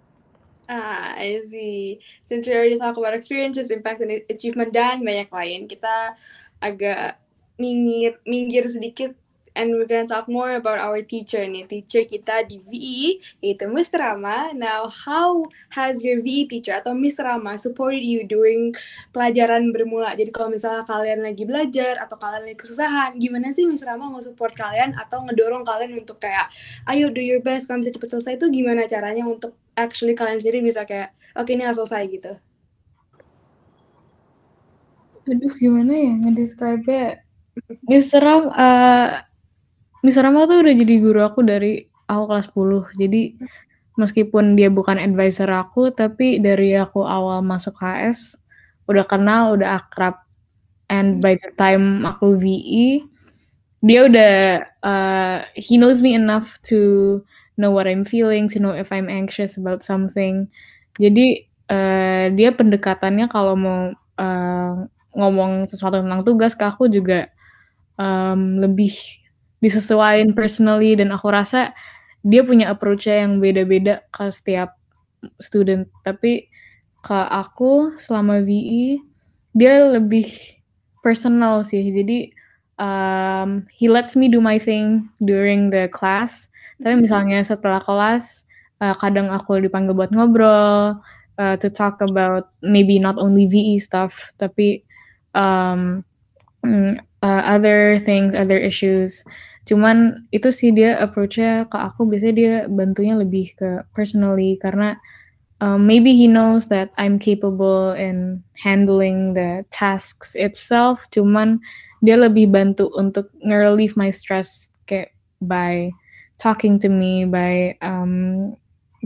Ah, I see. Since we already talk about experiences, impact, and achievement, dan banyak lain, kita agak minggir, minggir sedikit and we're gonna talk more about our teacher nih. Teacher kita di VE, yaitu Mr. Rama. Now, how has your VE teacher atau Miss Rama supported you during pelajaran bermula? Jadi kalau misalnya kalian lagi belajar atau kalian lagi kesusahan, gimana sih Miss Rama mau support kalian atau ngedorong kalian untuk kayak, ayo do your best, kalian bisa cepet selesai itu gimana caranya untuk actually kalian sendiri bisa kayak, oke okay, ini harus selesai gitu? Aduh, gimana ya ngedescribe-nya? Miss Ram, uh, Miss Rama tuh udah jadi guru aku dari aku kelas 10. Jadi meskipun dia bukan advisor aku, tapi dari aku awal masuk HS udah kenal, udah akrab. And by the time aku VE, dia udah uh, he knows me enough to know what I'm feeling, to know if I'm anxious about something. Jadi uh, dia pendekatannya kalau mau uh, ngomong sesuatu tentang tugas ke aku juga um, lebih disesuaikan personally dan aku rasa dia punya approach yang beda-beda ke setiap student. Tapi ke aku selama VE dia lebih personal sih. Jadi um, he lets me do my thing during the class. Tapi misalnya setelah kelas uh, kadang aku dipanggil buat ngobrol uh, to talk about maybe not only VE stuff tapi um, uh, other things other issues Cuman itu sih dia approach-nya ke aku biasanya dia bantunya lebih ke personally karena um, maybe he knows that I'm capable in handling the tasks itself. Cuman dia lebih bantu untuk nge-relieve my stress kayak by talking to me, by um,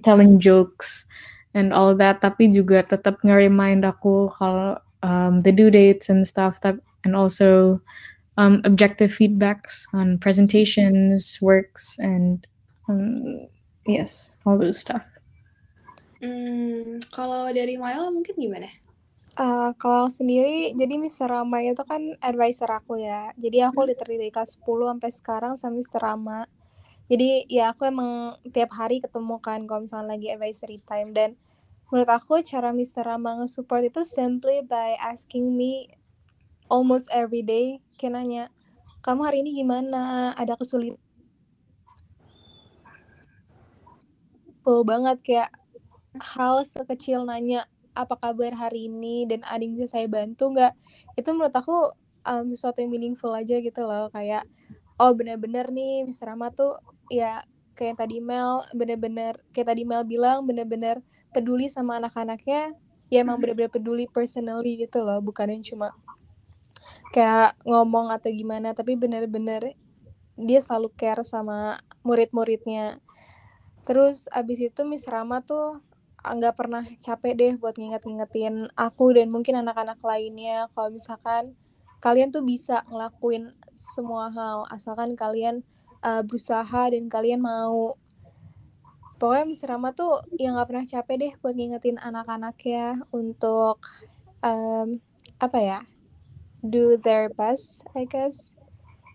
telling jokes and all that. Tapi juga tetap nge-remind aku kalau um, the due dates and stuff. And also um, objective feedbacks on presentations, works, and um, yes, all those stuff. Hmm, kalau dari Maila mungkin gimana? Uh, kalau sendiri, jadi Mr. Rama itu kan advisor aku ya. Jadi aku hmm. literally dari kelas 10 sampai sekarang sama Mr. Rama. Jadi ya aku emang tiap hari ketemu kan kalau misalnya lagi advisory time. Dan menurut aku cara Mr. Rama nge-support itu simply by asking me almost every day kayak nanya kamu hari ini gimana? Ada kesulitan? Full banget kayak hal sekecil nanya apa kabar hari ini? Dan ada yang bisa saya bantu nggak? Itu menurut aku um, sesuatu yang meaningful aja gitu loh kayak oh bener-bener nih Mister Rama tuh ya kayak yang tadi Mel bener-bener kayak tadi Mel bilang bener-bener peduli sama anak-anaknya ya emang bener-bener peduli personally gitu loh bukan yang cuma kayak ngomong atau gimana tapi bener-bener dia selalu care sama murid-muridnya. Terus abis itu Miss Rama tuh nggak pernah capek deh buat nginget-ngingetin aku dan mungkin anak-anak lainnya. Kalau misalkan kalian tuh bisa ngelakuin semua hal asalkan kalian uh, berusaha dan kalian mau. Pokoknya Miss Rama tuh yang nggak pernah capek deh buat ngingetin anak-anaknya untuk um, apa ya do their best, I guess.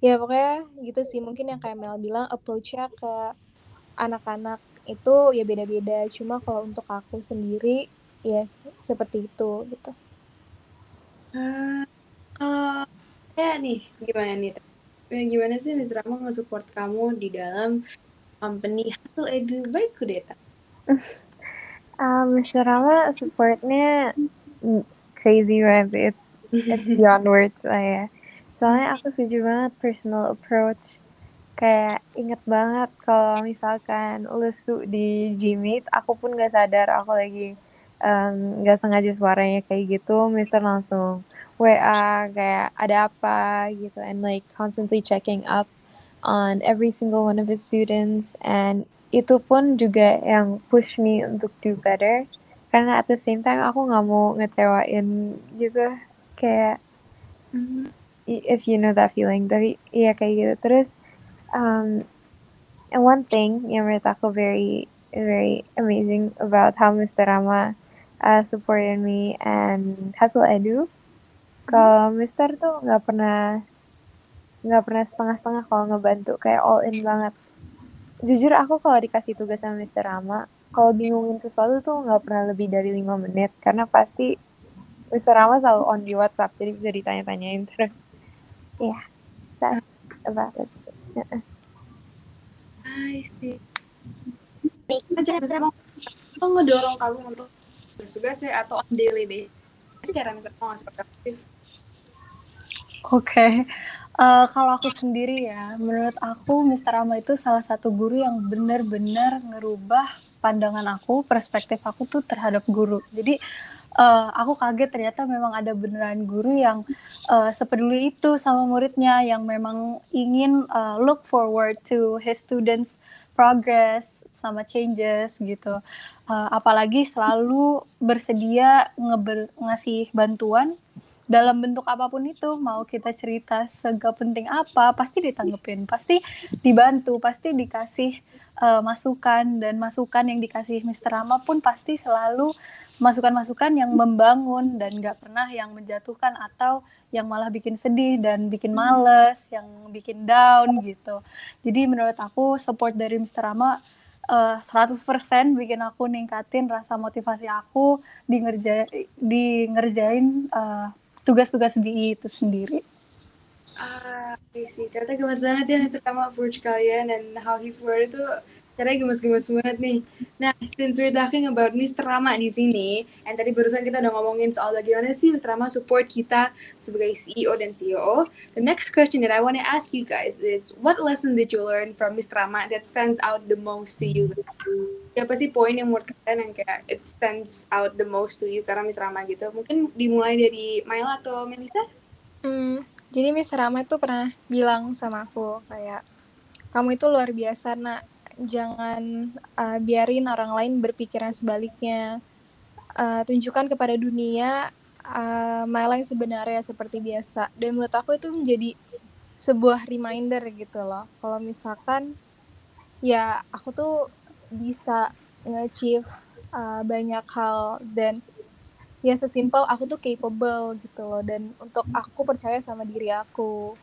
Ya pokoknya gitu sih, mungkin yang kayak Mel bilang approach-nya ke anak-anak itu ya beda-beda. Cuma kalau untuk aku sendiri ya seperti itu gitu. Uh, kalau ya nih gimana nih? Ya, gimana sih Miss Rama nge-support kamu di dalam company Hasil Edu by Kudeta? uh, Miss Rama supportnya crazy banget it's it's beyond words. Lah ya soalnya aku setuju banget personal approach. Kayak inget banget kalau misalkan lesu di Gmeet aku pun gak sadar. Aku lagi um, gak sengaja suaranya kayak gitu. Mister langsung WA kayak ada apa gitu. And like constantly checking up on every single one of his students. And itu pun juga yang push me untuk do better karena at the same time aku nggak mau ngecewain gitu. Kayak mm, if you know that feeling. Tapi iya kayak gitu. Terus um, and one thing yang menurut aku very very amazing about how Mr. Rama uh, supported me and Hustle Edu kalau Mister tuh nggak pernah nggak pernah setengah-setengah kalau ngebantu. Kayak all in banget. Jujur aku kalau dikasih tugas sama Mr. Rama kalau bingungin sesuatu tuh nggak pernah lebih dari lima menit karena pasti Mr. Rama selalu on di WhatsApp jadi bisa ditanya-tanyain terus. Ya, yeah, that's about it. I see. Rama mau ngedorong kamu untuk tugas-tugasnya atau on daily basis cara Mr. Rama seperti apa sih? Oke, okay. uh, kalau aku sendiri ya, menurut aku Mr. Rama itu salah satu guru yang benar-benar ngerubah pandangan aku, perspektif aku tuh terhadap guru. Jadi uh, aku kaget ternyata memang ada beneran guru yang uh, sepeduli itu sama muridnya, yang memang ingin uh, look forward to his students progress sama changes gitu. Uh, apalagi selalu bersedia ngeber ngasih bantuan dalam bentuk apa pun itu mau kita cerita segak penting apa pasti ditanggepin pasti dibantu pasti dikasih uh, masukan dan masukan yang dikasih Mr. Rama pun pasti selalu masukan-masukan yang membangun dan nggak pernah yang menjatuhkan atau yang malah bikin sedih dan bikin males, yang bikin down gitu. Jadi menurut aku support dari Mr. Rama uh, 100% bikin aku ningkatin rasa motivasi aku di ngerjain di ngerjain uh, tugas-tugas BI itu sendiri. Ah, sih. Ternyata gemas banget ya sama approach kalian dan how his word itu caranya gemas-gemas banget nih. Nah, since we're talking about Mr. Rama di sini, and tadi barusan kita udah ngomongin soal bagaimana sih Mr. Rama support kita sebagai CEO dan CEO. The next question that I want to ask you guys is, what lesson did you learn from Mr. Rama that stands out the most to you? Siapa sih poin yang menurut kalian yang kayak it stands out the most to you karena Miss Rama gitu? Mungkin dimulai dari Maila atau Melissa? Hmm, jadi Miss Rama itu pernah bilang sama aku kayak kamu itu luar biasa nak jangan uh, biarin orang lain berpikiran sebaliknya. Uh, tunjukkan kepada dunia uh, Maila yang sebenarnya seperti biasa. Dan menurut aku itu menjadi sebuah reminder gitu loh. Kalau misalkan ya aku tuh bisa nge-achieve uh, banyak hal dan ya sesimpel aku tuh capable gitu loh. Dan untuk aku percaya sama diri aku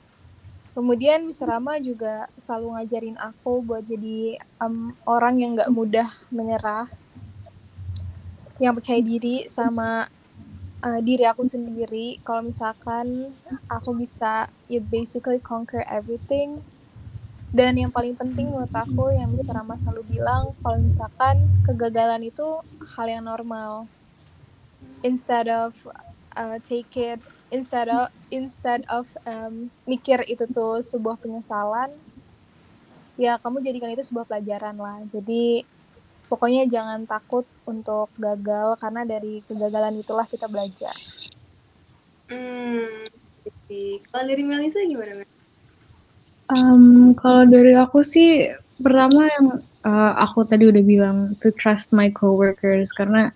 kemudian Miss Rama juga selalu ngajarin aku buat jadi um, orang yang nggak mudah menyerah yang percaya diri sama uh, diri aku sendiri kalau misalkan aku bisa ya basically conquer everything dan yang paling penting menurut aku yang Mr. Rama selalu bilang kalau misalkan kegagalan itu hal yang normal instead of uh, take it instead of instead of um, mikir itu tuh sebuah penyesalan ya kamu jadikan itu sebuah pelajaran lah jadi pokoknya jangan takut untuk gagal karena dari kegagalan itulah kita belajar. Hmm, kalau dari Melisa gimana? Um, kalau dari aku sih pertama yang uh, aku tadi udah bilang to trust my coworkers karena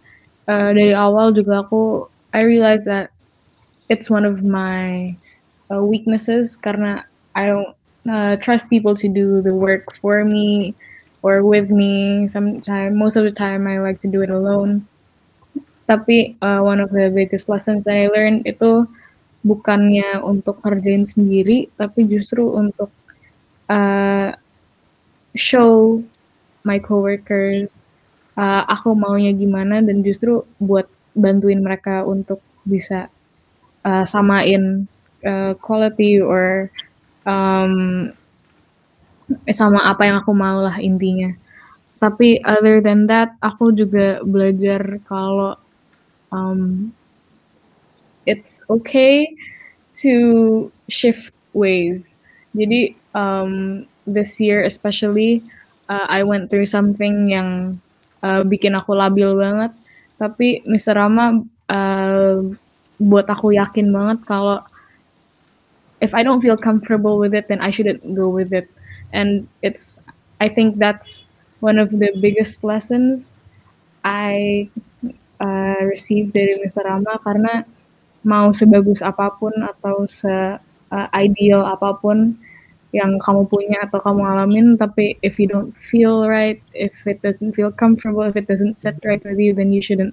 uh, dari awal juga aku I realize that it's one of my uh, weaknesses karena I don't uh, trust people to do the work for me or with me. Sometimes most of the time I like to do it alone. Tapi uh, one of the biggest lessons that I learned itu bukannya untuk kerjain sendiri, tapi justru untuk uh, show my coworkers uh, aku maunya gimana dan justru buat bantuin mereka untuk bisa uh, samain uh, quality or um, sama apa yang aku mau lah intinya. Tapi other than that, aku juga belajar kalau um, it's okay to shift ways. Jadi um, this year especially uh, I went through something yang uh, bikin aku labil banget tapi Mr. Rama uh, buat aku yakin banget kalau if I don't feel comfortable with it then I shouldn't go with it and it's I think that's one of the biggest lessons I uh, received dari Mr. Rama karena mau sebagus apa pun atau se uh, ideal apa pun yang kamu punya atau kamu alamin tapi if you don't feel right if it doesn't feel comfortable if it doesn't set right with you then you shouldn't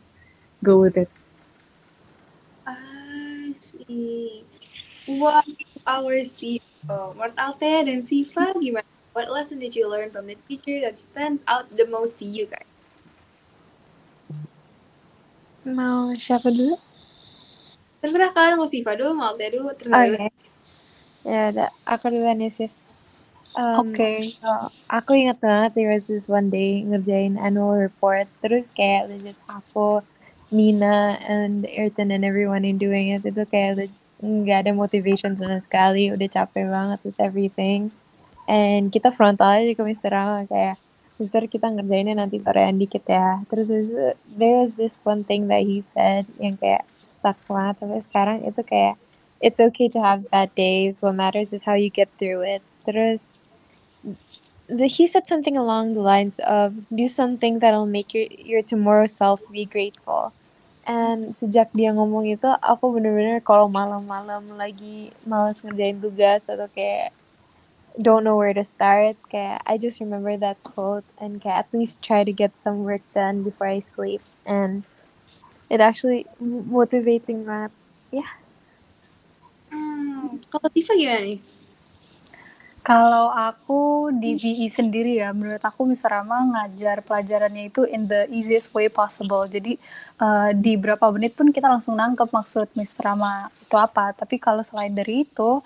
go with it what our CEO Mart Alte dan Siva gimana what lesson did you learn from the teacher that stands out the most to you guys Mau siapa dulu? Terserah kalian mau Siva dulu, mau Altea dulu, Oh terserah ya. Ya udah, aku duluan ya sih. Um, Oke. so, aku ingat banget there was this one day ngerjain annual report terus kayak legit aku Nina and Ayrton and everyone in doing it. Itu kayak nggak ada motivation sama sekali. Udah capek banget with everything. And kita frontal aja ke Mr. Rama kayak Mister kita ngerjainnya nanti sorean dikit ya. Terus there was this one thing that he said yang kayak stuck banget sampai sekarang. Itu kayak it's okay to have bad days. What matters is how you get through it. Terus the, he said something along the lines of do something that'll make your your tomorrow self be grateful. And sejak dia ngomong itu aku bener-bener kalau malam-malam lagi malas ngerjain tugas atau kayak don't know where to start kayak I just remember that quote and kayak at least try to get some work done before I sleep. And it actually motivating banget. Yeah. Hmm, kalau Tifa gimana nih? Kalau aku di VE sendiri ya, menurut aku Mr. Rama ngajar pelajarannya itu in the easiest way possible. Jadi uh, di berapa menit pun kita langsung nangkep maksud Mr. Rama itu apa. Tapi kalau selain dari itu,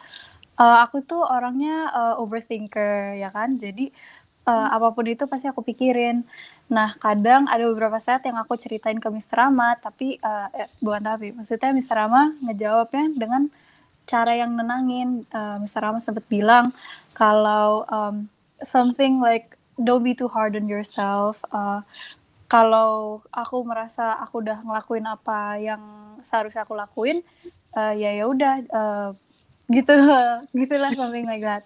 uh, aku tuh orangnya uh, overthinker ya kan. Jadi uh, apa pun itu pasti aku pikirin. Nah kadang ada beberapa saat yang aku ceritain ke Mr. Rama, tapi uh, eh, bukan tapi, maksudnya Mr. Rama ngejawabnya dengan cara yang nenangin. Uh, Mr. Rama sempat bilang kalau um, something like don't be too hard on yourself. Uh, kalau aku merasa aku udah ngelakuin apa yang seharusnya aku lakuin, uh, ya ya udah uh, gitu gitulah something like that.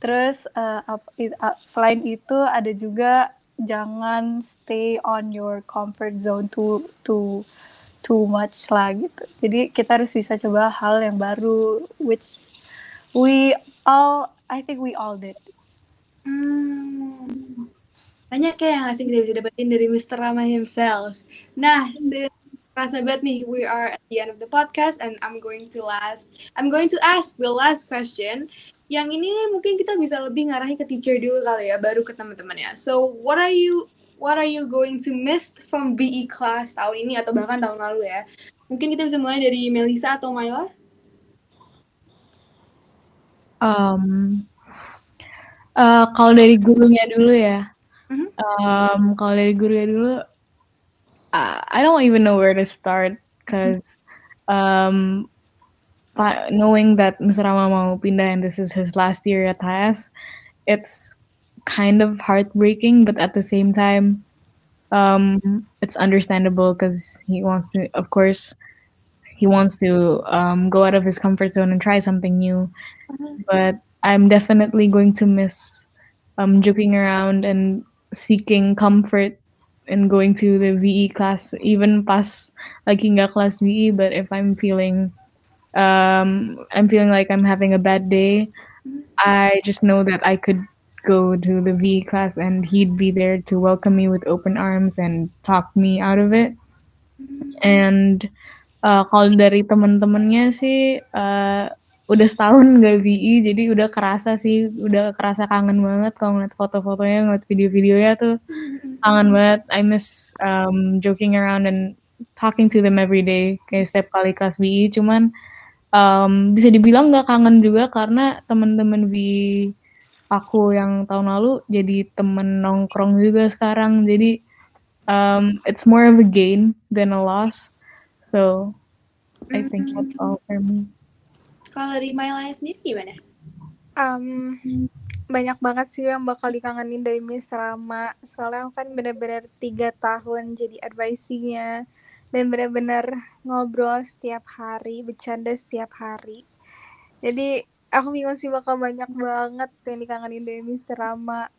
Terus uh, ap- it- uh, selain itu ada juga jangan stay on your comfort zone too too too much lah gitu. Jadi kita harus bisa coba hal yang baru, which we all, I think we all did. Hmm, banyak ya yang asik kita bisa dapetin dari Mr. Rama himself. Nah, since Rasa banget nih, we are at the end of the podcast and I'm going to last, I'm going to ask the last question. Yang ini mungkin kita bisa lebih ngarahin ke teacher dulu kali ya, baru ke teman-temannya. So, what are you what are you going to miss from BE class tahun ini atau bahkan tahun lalu ya? Mungkin kita bisa mulai dari Melisa atau Myla. Um, uh, kalau dari gurunya dulu ya, Mhm. um, kalau dari gurunya dulu, uh, I don't even know where to start, cause um, knowing that Mr. Rama mau pindah and this is his last year at HAS, it's kind of heartbreaking, but at the same time, um, it's understandable because he wants to, of course, he wants to um, go out of his comfort zone and try something new. But I'm definitely going to miss um, joking around and seeking comfort and going to the VE class, even past like nggak class VE. But if I'm feeling, um, I'm feeling like I'm having a bad day, I just know that I could go to the VE class and he'd be there to welcome me with open arms and talk me out of it. And uh, kalau dari teman-temannya sih uh, udah setahun nggak VE, jadi udah kerasa sih, udah kerasa kangen banget kalau ngeliat foto-fotonya, ngeliat video-videonya tuh kangen banget. I miss um, joking around and talking to them every day, kayak setiap kali kelas VE. Cuman um, bisa dibilang nggak kangen juga karena teman-teman VE aku yang tahun lalu jadi temen nongkrong juga sekarang. Jadi um, it's more of a gain than a loss. So I think that's all for me. Kalau dari Myla sendiri gimana? Um, banyak banget sih yang bakal dikangenin dari Miss Rama. Soalnya aku kan bener-bener tiga tahun jadi advisee-nya. Dan bener-bener ngobrol setiap hari, bercanda setiap hari. Jadi aku bingung sih bakal banyak banget yang dikangenin dari Miss Rama.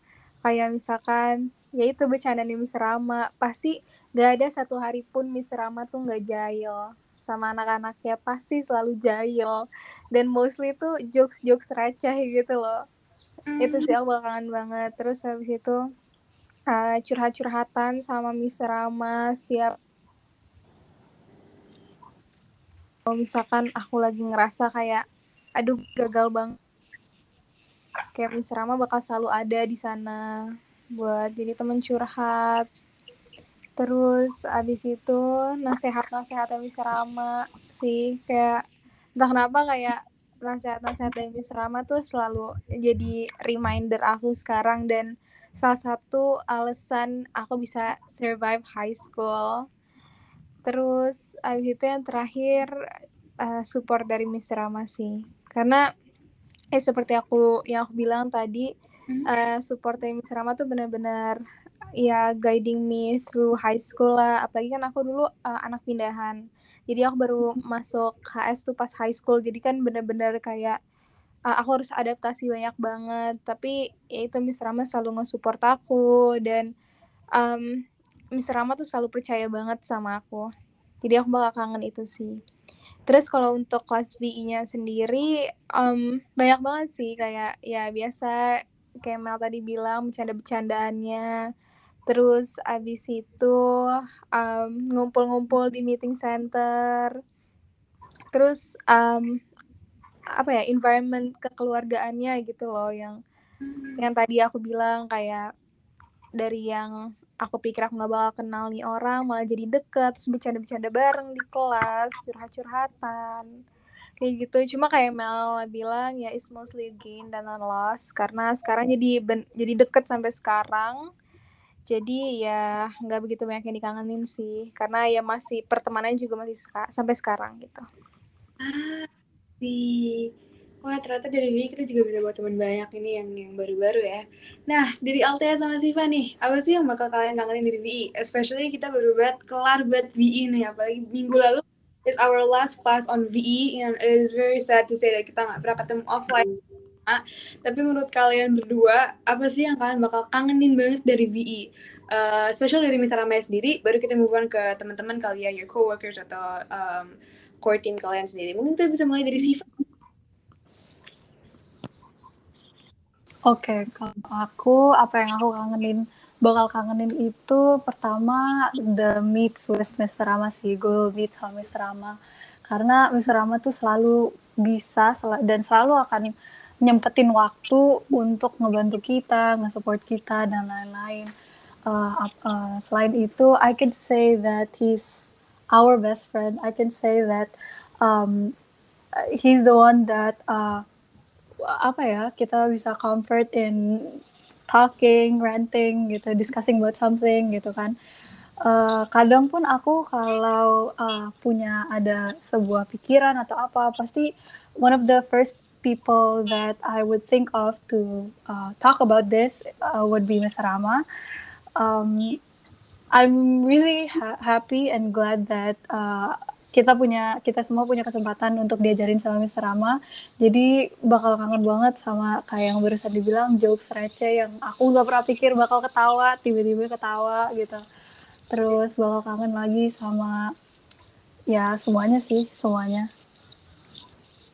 Kayak misalkan, ya itu bercanda nih Miss Rama. Pasti gak ada satu hari pun Miss Rama tuh gak jahil. Sama anak-anaknya pasti selalu jahil. Dan mostly tuh jokes-jokes receh gitu loh itu sih aku kangen banget terus habis itu uh, curhat-curhatan sama Miss Rama setiap kalau misalkan aku lagi ngerasa kayak aduh gagal banget kayak Miss Rama bakal selalu ada di sana buat jadi teman curhat Terus abis itu nasehat-nasehat Miss Rama sih kayak entah kenapa kayak nasehat-nasehat Miss Rama tuh selalu jadi reminder aku sekarang dan salah satu alasan aku bisa survive high school. Terus abis itu yang terakhir uh, support dari Miss Rama sih. Karena eh seperti aku yang aku bilang tadi uh, support dari Miss Rama tuh benar-benar ya guiding me through high school lah. Apalagi kan aku dulu uh, anak pindahan. Jadi aku baru masuk HS tuh pas high school. Jadi kan bener-bener kayak uh, aku harus adaptasi banyak banget. Tapi ya itu Miss Rama selalu nge-support aku. Dan um, Miss Rama tuh selalu percaya banget sama aku. Jadi aku bakal kangen itu sih Terus kalau untuk kelas BI-nya sendiri um, banyak banget sih kayak ya biasa kayak Mel tadi bilang bercanda-bercandaannya Terus abis itu um, ngumpul-ngumpul di meeting center. Terus um, apa ya environment kekeluargaannya gitu loh yang yang tadi aku bilang kayak dari yang aku pikir aku nggak bakal kenal nih orang malah jadi deket terus bercanda-bercanda bareng di kelas curhat-curhatan kayak gitu. Cuma kayak Mel bilang ya is mostly gain dan loss karena sekarang jadi ben jadi deket sampai sekarang. Jadi ya nggak begitu banyak yang dikangenin sih karena ya masih pertemanan juga masih sampai sekarang gitu. Ah sih Wah ternyata dari VI kita juga bisa buat teman banyak ini yang yang baru-baru ya. Nah dari Altea sama Siva nih, apa sih yang bakal kalian kangenin dari VI? Especially kita baru buat kelar buat VI nih, apalagi minggu lalu is our last class on VI and it is very sad to say that kita nggak pernah ketemu offline tapi menurut kalian berdua, apa sih yang kalian bakal kangenin banget dari VE? Uh, special dari Miss Ramaya sendiri, baru kita move on ke teman-teman kalian, your coworkers atau um, core team kalian sendiri. Mungkin kita bisa mulai dari Siva. Oke, okay, kalau aku apa yang aku kangenin bakal kangenin itu pertama the meets with Mr. Rama sih, Google Meet sama Mr. Rama. Karena Mr. Rama tuh selalu bisa dan selalu akan nyempetin waktu untuk ngebantu kita, nge-support kita dan lain-lain. Uh, uh, selain itu, I can say that he's our best friend. I can say that um, he's the one that uh, apa ya kita bisa comfort in talking, ranting gitu, discussing about something gitu kan. Uh, kadang pun aku kalau uh, punya ada sebuah pikiran atau apa pasti one of the first people that I would think of to uh, talk about this uh, would be Miss Rama. Um, I'm really ha happy and glad that uh, kita punya kita semua punya kesempatan untuk diajarin sama Miss Rama. Jadi bakal kangen banget sama kayak yang barusan dibilang jokes receh yang aku nggak pernah pikir bakal ketawa, tiba-tiba ketawa gitu. Terus bakal kangen lagi sama ya semuanya sih, semuanya.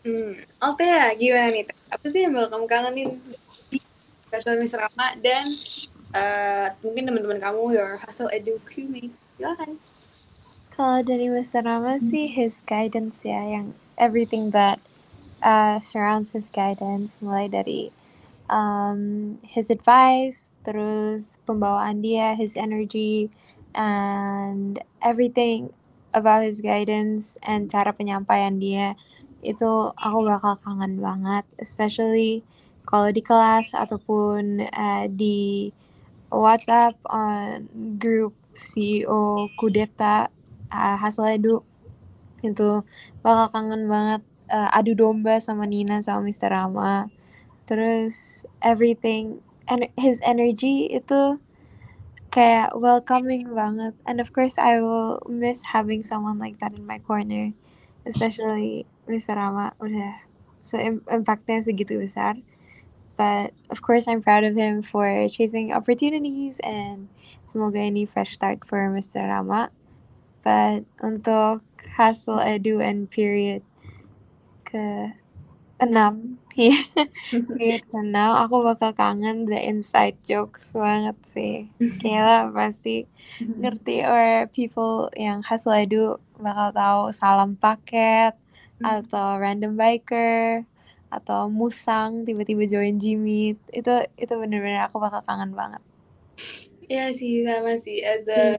Hmm, Altea, gimana nih? Apa sih yang bakal kamu kangenin di Special Miss Rama dan uh, mungkin teman-teman kamu, your hustle edu crewmate? Silahkan. Kalau dari Mr. Rama hmm. sih, his guidance ya, yang everything that uh, surrounds his guidance, mulai dari um, his advice, terus pembawaan dia, his energy, and everything about his guidance and cara penyampaian dia itu aku bakal kangen banget, especially kalau di kelas ataupun uh, di WhatsApp on grup CEO Kudeta uh, Hasledu itu bakal kangen banget uh, adu domba sama Nina sama Mr. Rama. Terus everything and his energy itu kayak welcoming banget. And of course I will miss having someone like that in my corner, especially Mr. Rama udah se impactnya segitu besar. But of course, I'm proud of him for chasing opportunities and semoga ini fresh start for Mr. Rama. But untuk hasil edu and period ke enam, period ke enam, aku bakal kangen the inside jokes banget sih. Kayla pasti ngerti or people yang hasil edu bakal tahu salam paket, atau random biker atau musang tiba-tiba join Jimmy itu itu bener-bener aku bakal kangen banget. Ya sih sama sih as a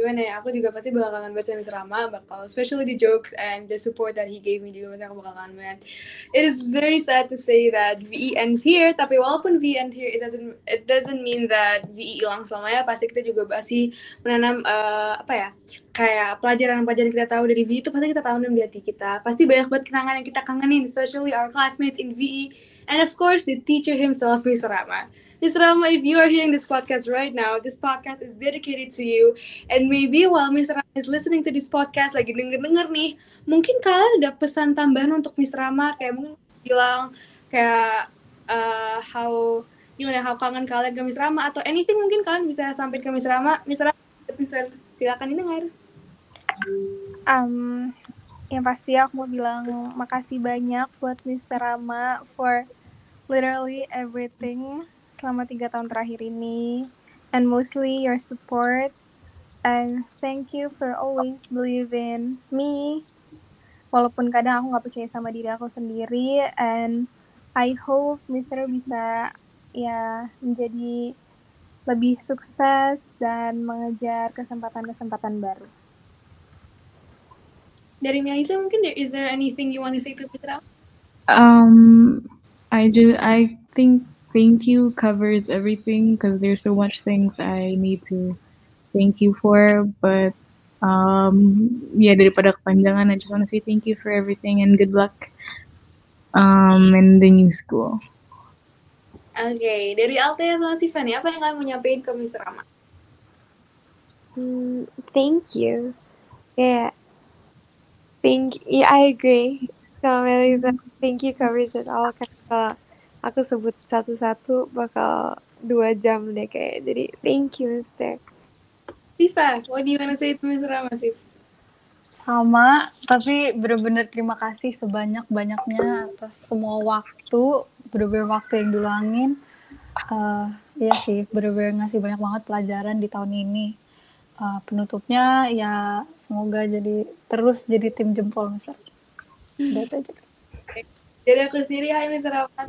gimana ya, aku juga pasti bakal kangen banget sama. Rama, bakal especially the jokes and the support that he gave me juga pasti aku bakal kangen banget. It is very sad to say that VE ends here, tapi walaupun VE end here, it doesn't it doesn't mean that VE hilang selamanya. Pasti kita juga pasti menanam uh, apa ya, kayak pelajaran-pelajaran kita tahu dari VE itu pasti kita tanam di hati kita. Pasti banyak banget kenangan yang kita kangenin, especially our classmates in VE, and of course the teacher himself, Mr. Rama. Rama, if you are hearing this podcast right now, this podcast is dedicated to you. And maybe while Mr. Rama is listening to this podcast, lagi denger-denger nih, mungkin kalian ada pesan tambahan untuk Mr. Rama, kayak mungkin bilang kayak uh, how gimana how kangen kalian ke Mr. Rama atau anything mungkin kalian bisa sampaikan ke Mr. Rama. Mr. Rama, Mr. silakan didengar. Um, yang pasti aku mau bilang makasih banyak buat Mr. Rama for literally everything selama tiga tahun terakhir ini and mostly your support and thank you for always believe in me walaupun kadang aku nggak percaya sama diri aku sendiri and I hope Mister bisa ya menjadi lebih sukses dan mengejar kesempatan-kesempatan baru. Dari Melissa mungkin there, is there anything you want to say to Mr. Um, I do. I think thank you covers everything because there's so much things I need to thank you for. But um, yeah, daripada kepanjangan, I just want to say thank you for everything and good luck um, in the new school. Oke, okay. dari Altea sama Sifani, apa yang kalian mau nyampein ke Mr. Rama? Mm, thank you. Yeah. Thank yeah, I agree. So Melissa, thank you covers it all. Karena aku sebut satu-satu bakal dua jam deh kayak. Jadi thank you, Mister. Siva, what do you wanna say to Mr. Rama, Sif? Sama, tapi bener-bener terima kasih sebanyak-banyaknya atas semua waktu, bener-bener waktu yang duluangin. Uh, iya sih, bener-bener ngasih banyak banget pelajaran di tahun ini. Uh, penutupnya ya semoga jadi terus jadi tim jempol Mister. Itu aja. Jadi aku sendiri, hai Mr. Rama.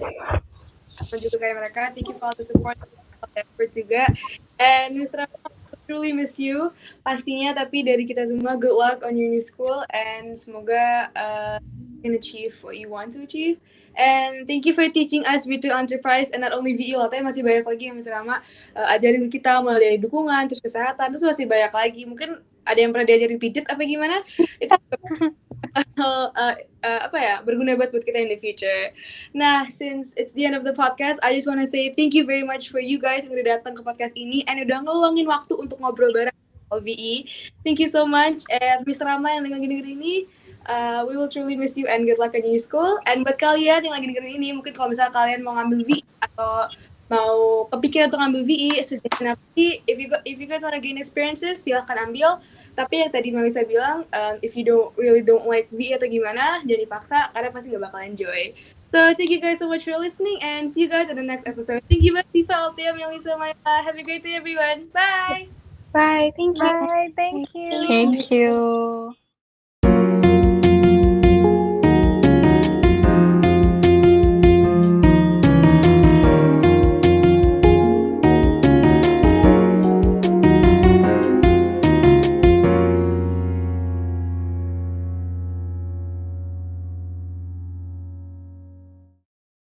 Aku juga kayak mereka, thank you for all the support, all the effort juga. And Mr. Rama, truly miss you pastinya tapi dari kita semua good luck on your new school and semoga uh, can achieve what you want to achieve and thank you for teaching us virtual enterprise and not only VE loh tapi masih banyak lagi yang Mas Rama uh, ajarin kita mulai dari dukungan terus kesehatan terus masih banyak lagi mungkin ada yang pernah diajarin pijit apa gimana itu uh, uh, apa ya berguna buat buat kita in the future. Nah, since it's the end of the podcast, I just wanna say thank you very much for you guys yang udah datang ke podcast ini and udah ngeluangin waktu untuk ngobrol bareng OVE. Thank you so much and Mr. Rama yang lagi dengerin ini. Uh, we will truly miss you and good luck in your school. And buat kalian yang lagi dengerin ini, mungkin kalau misalnya kalian mau ngambil VE atau mau kepikiran untuk ngambil VE, suggestion nanti, if you if you guys wanna gain experiences, silahkan ambil. Tapi yang tadi Melissa bilang, um, if you don't really don't like VE atau gimana, jangan dipaksa karena pasti nggak bakal enjoy. So thank you guys so much for listening and see you guys in the next episode. Thank you, Sifa, Althea, Melissa, Maya. Have a great day, everyone. Bye. Bye. Thank you. Bye. Thank you. Thank you.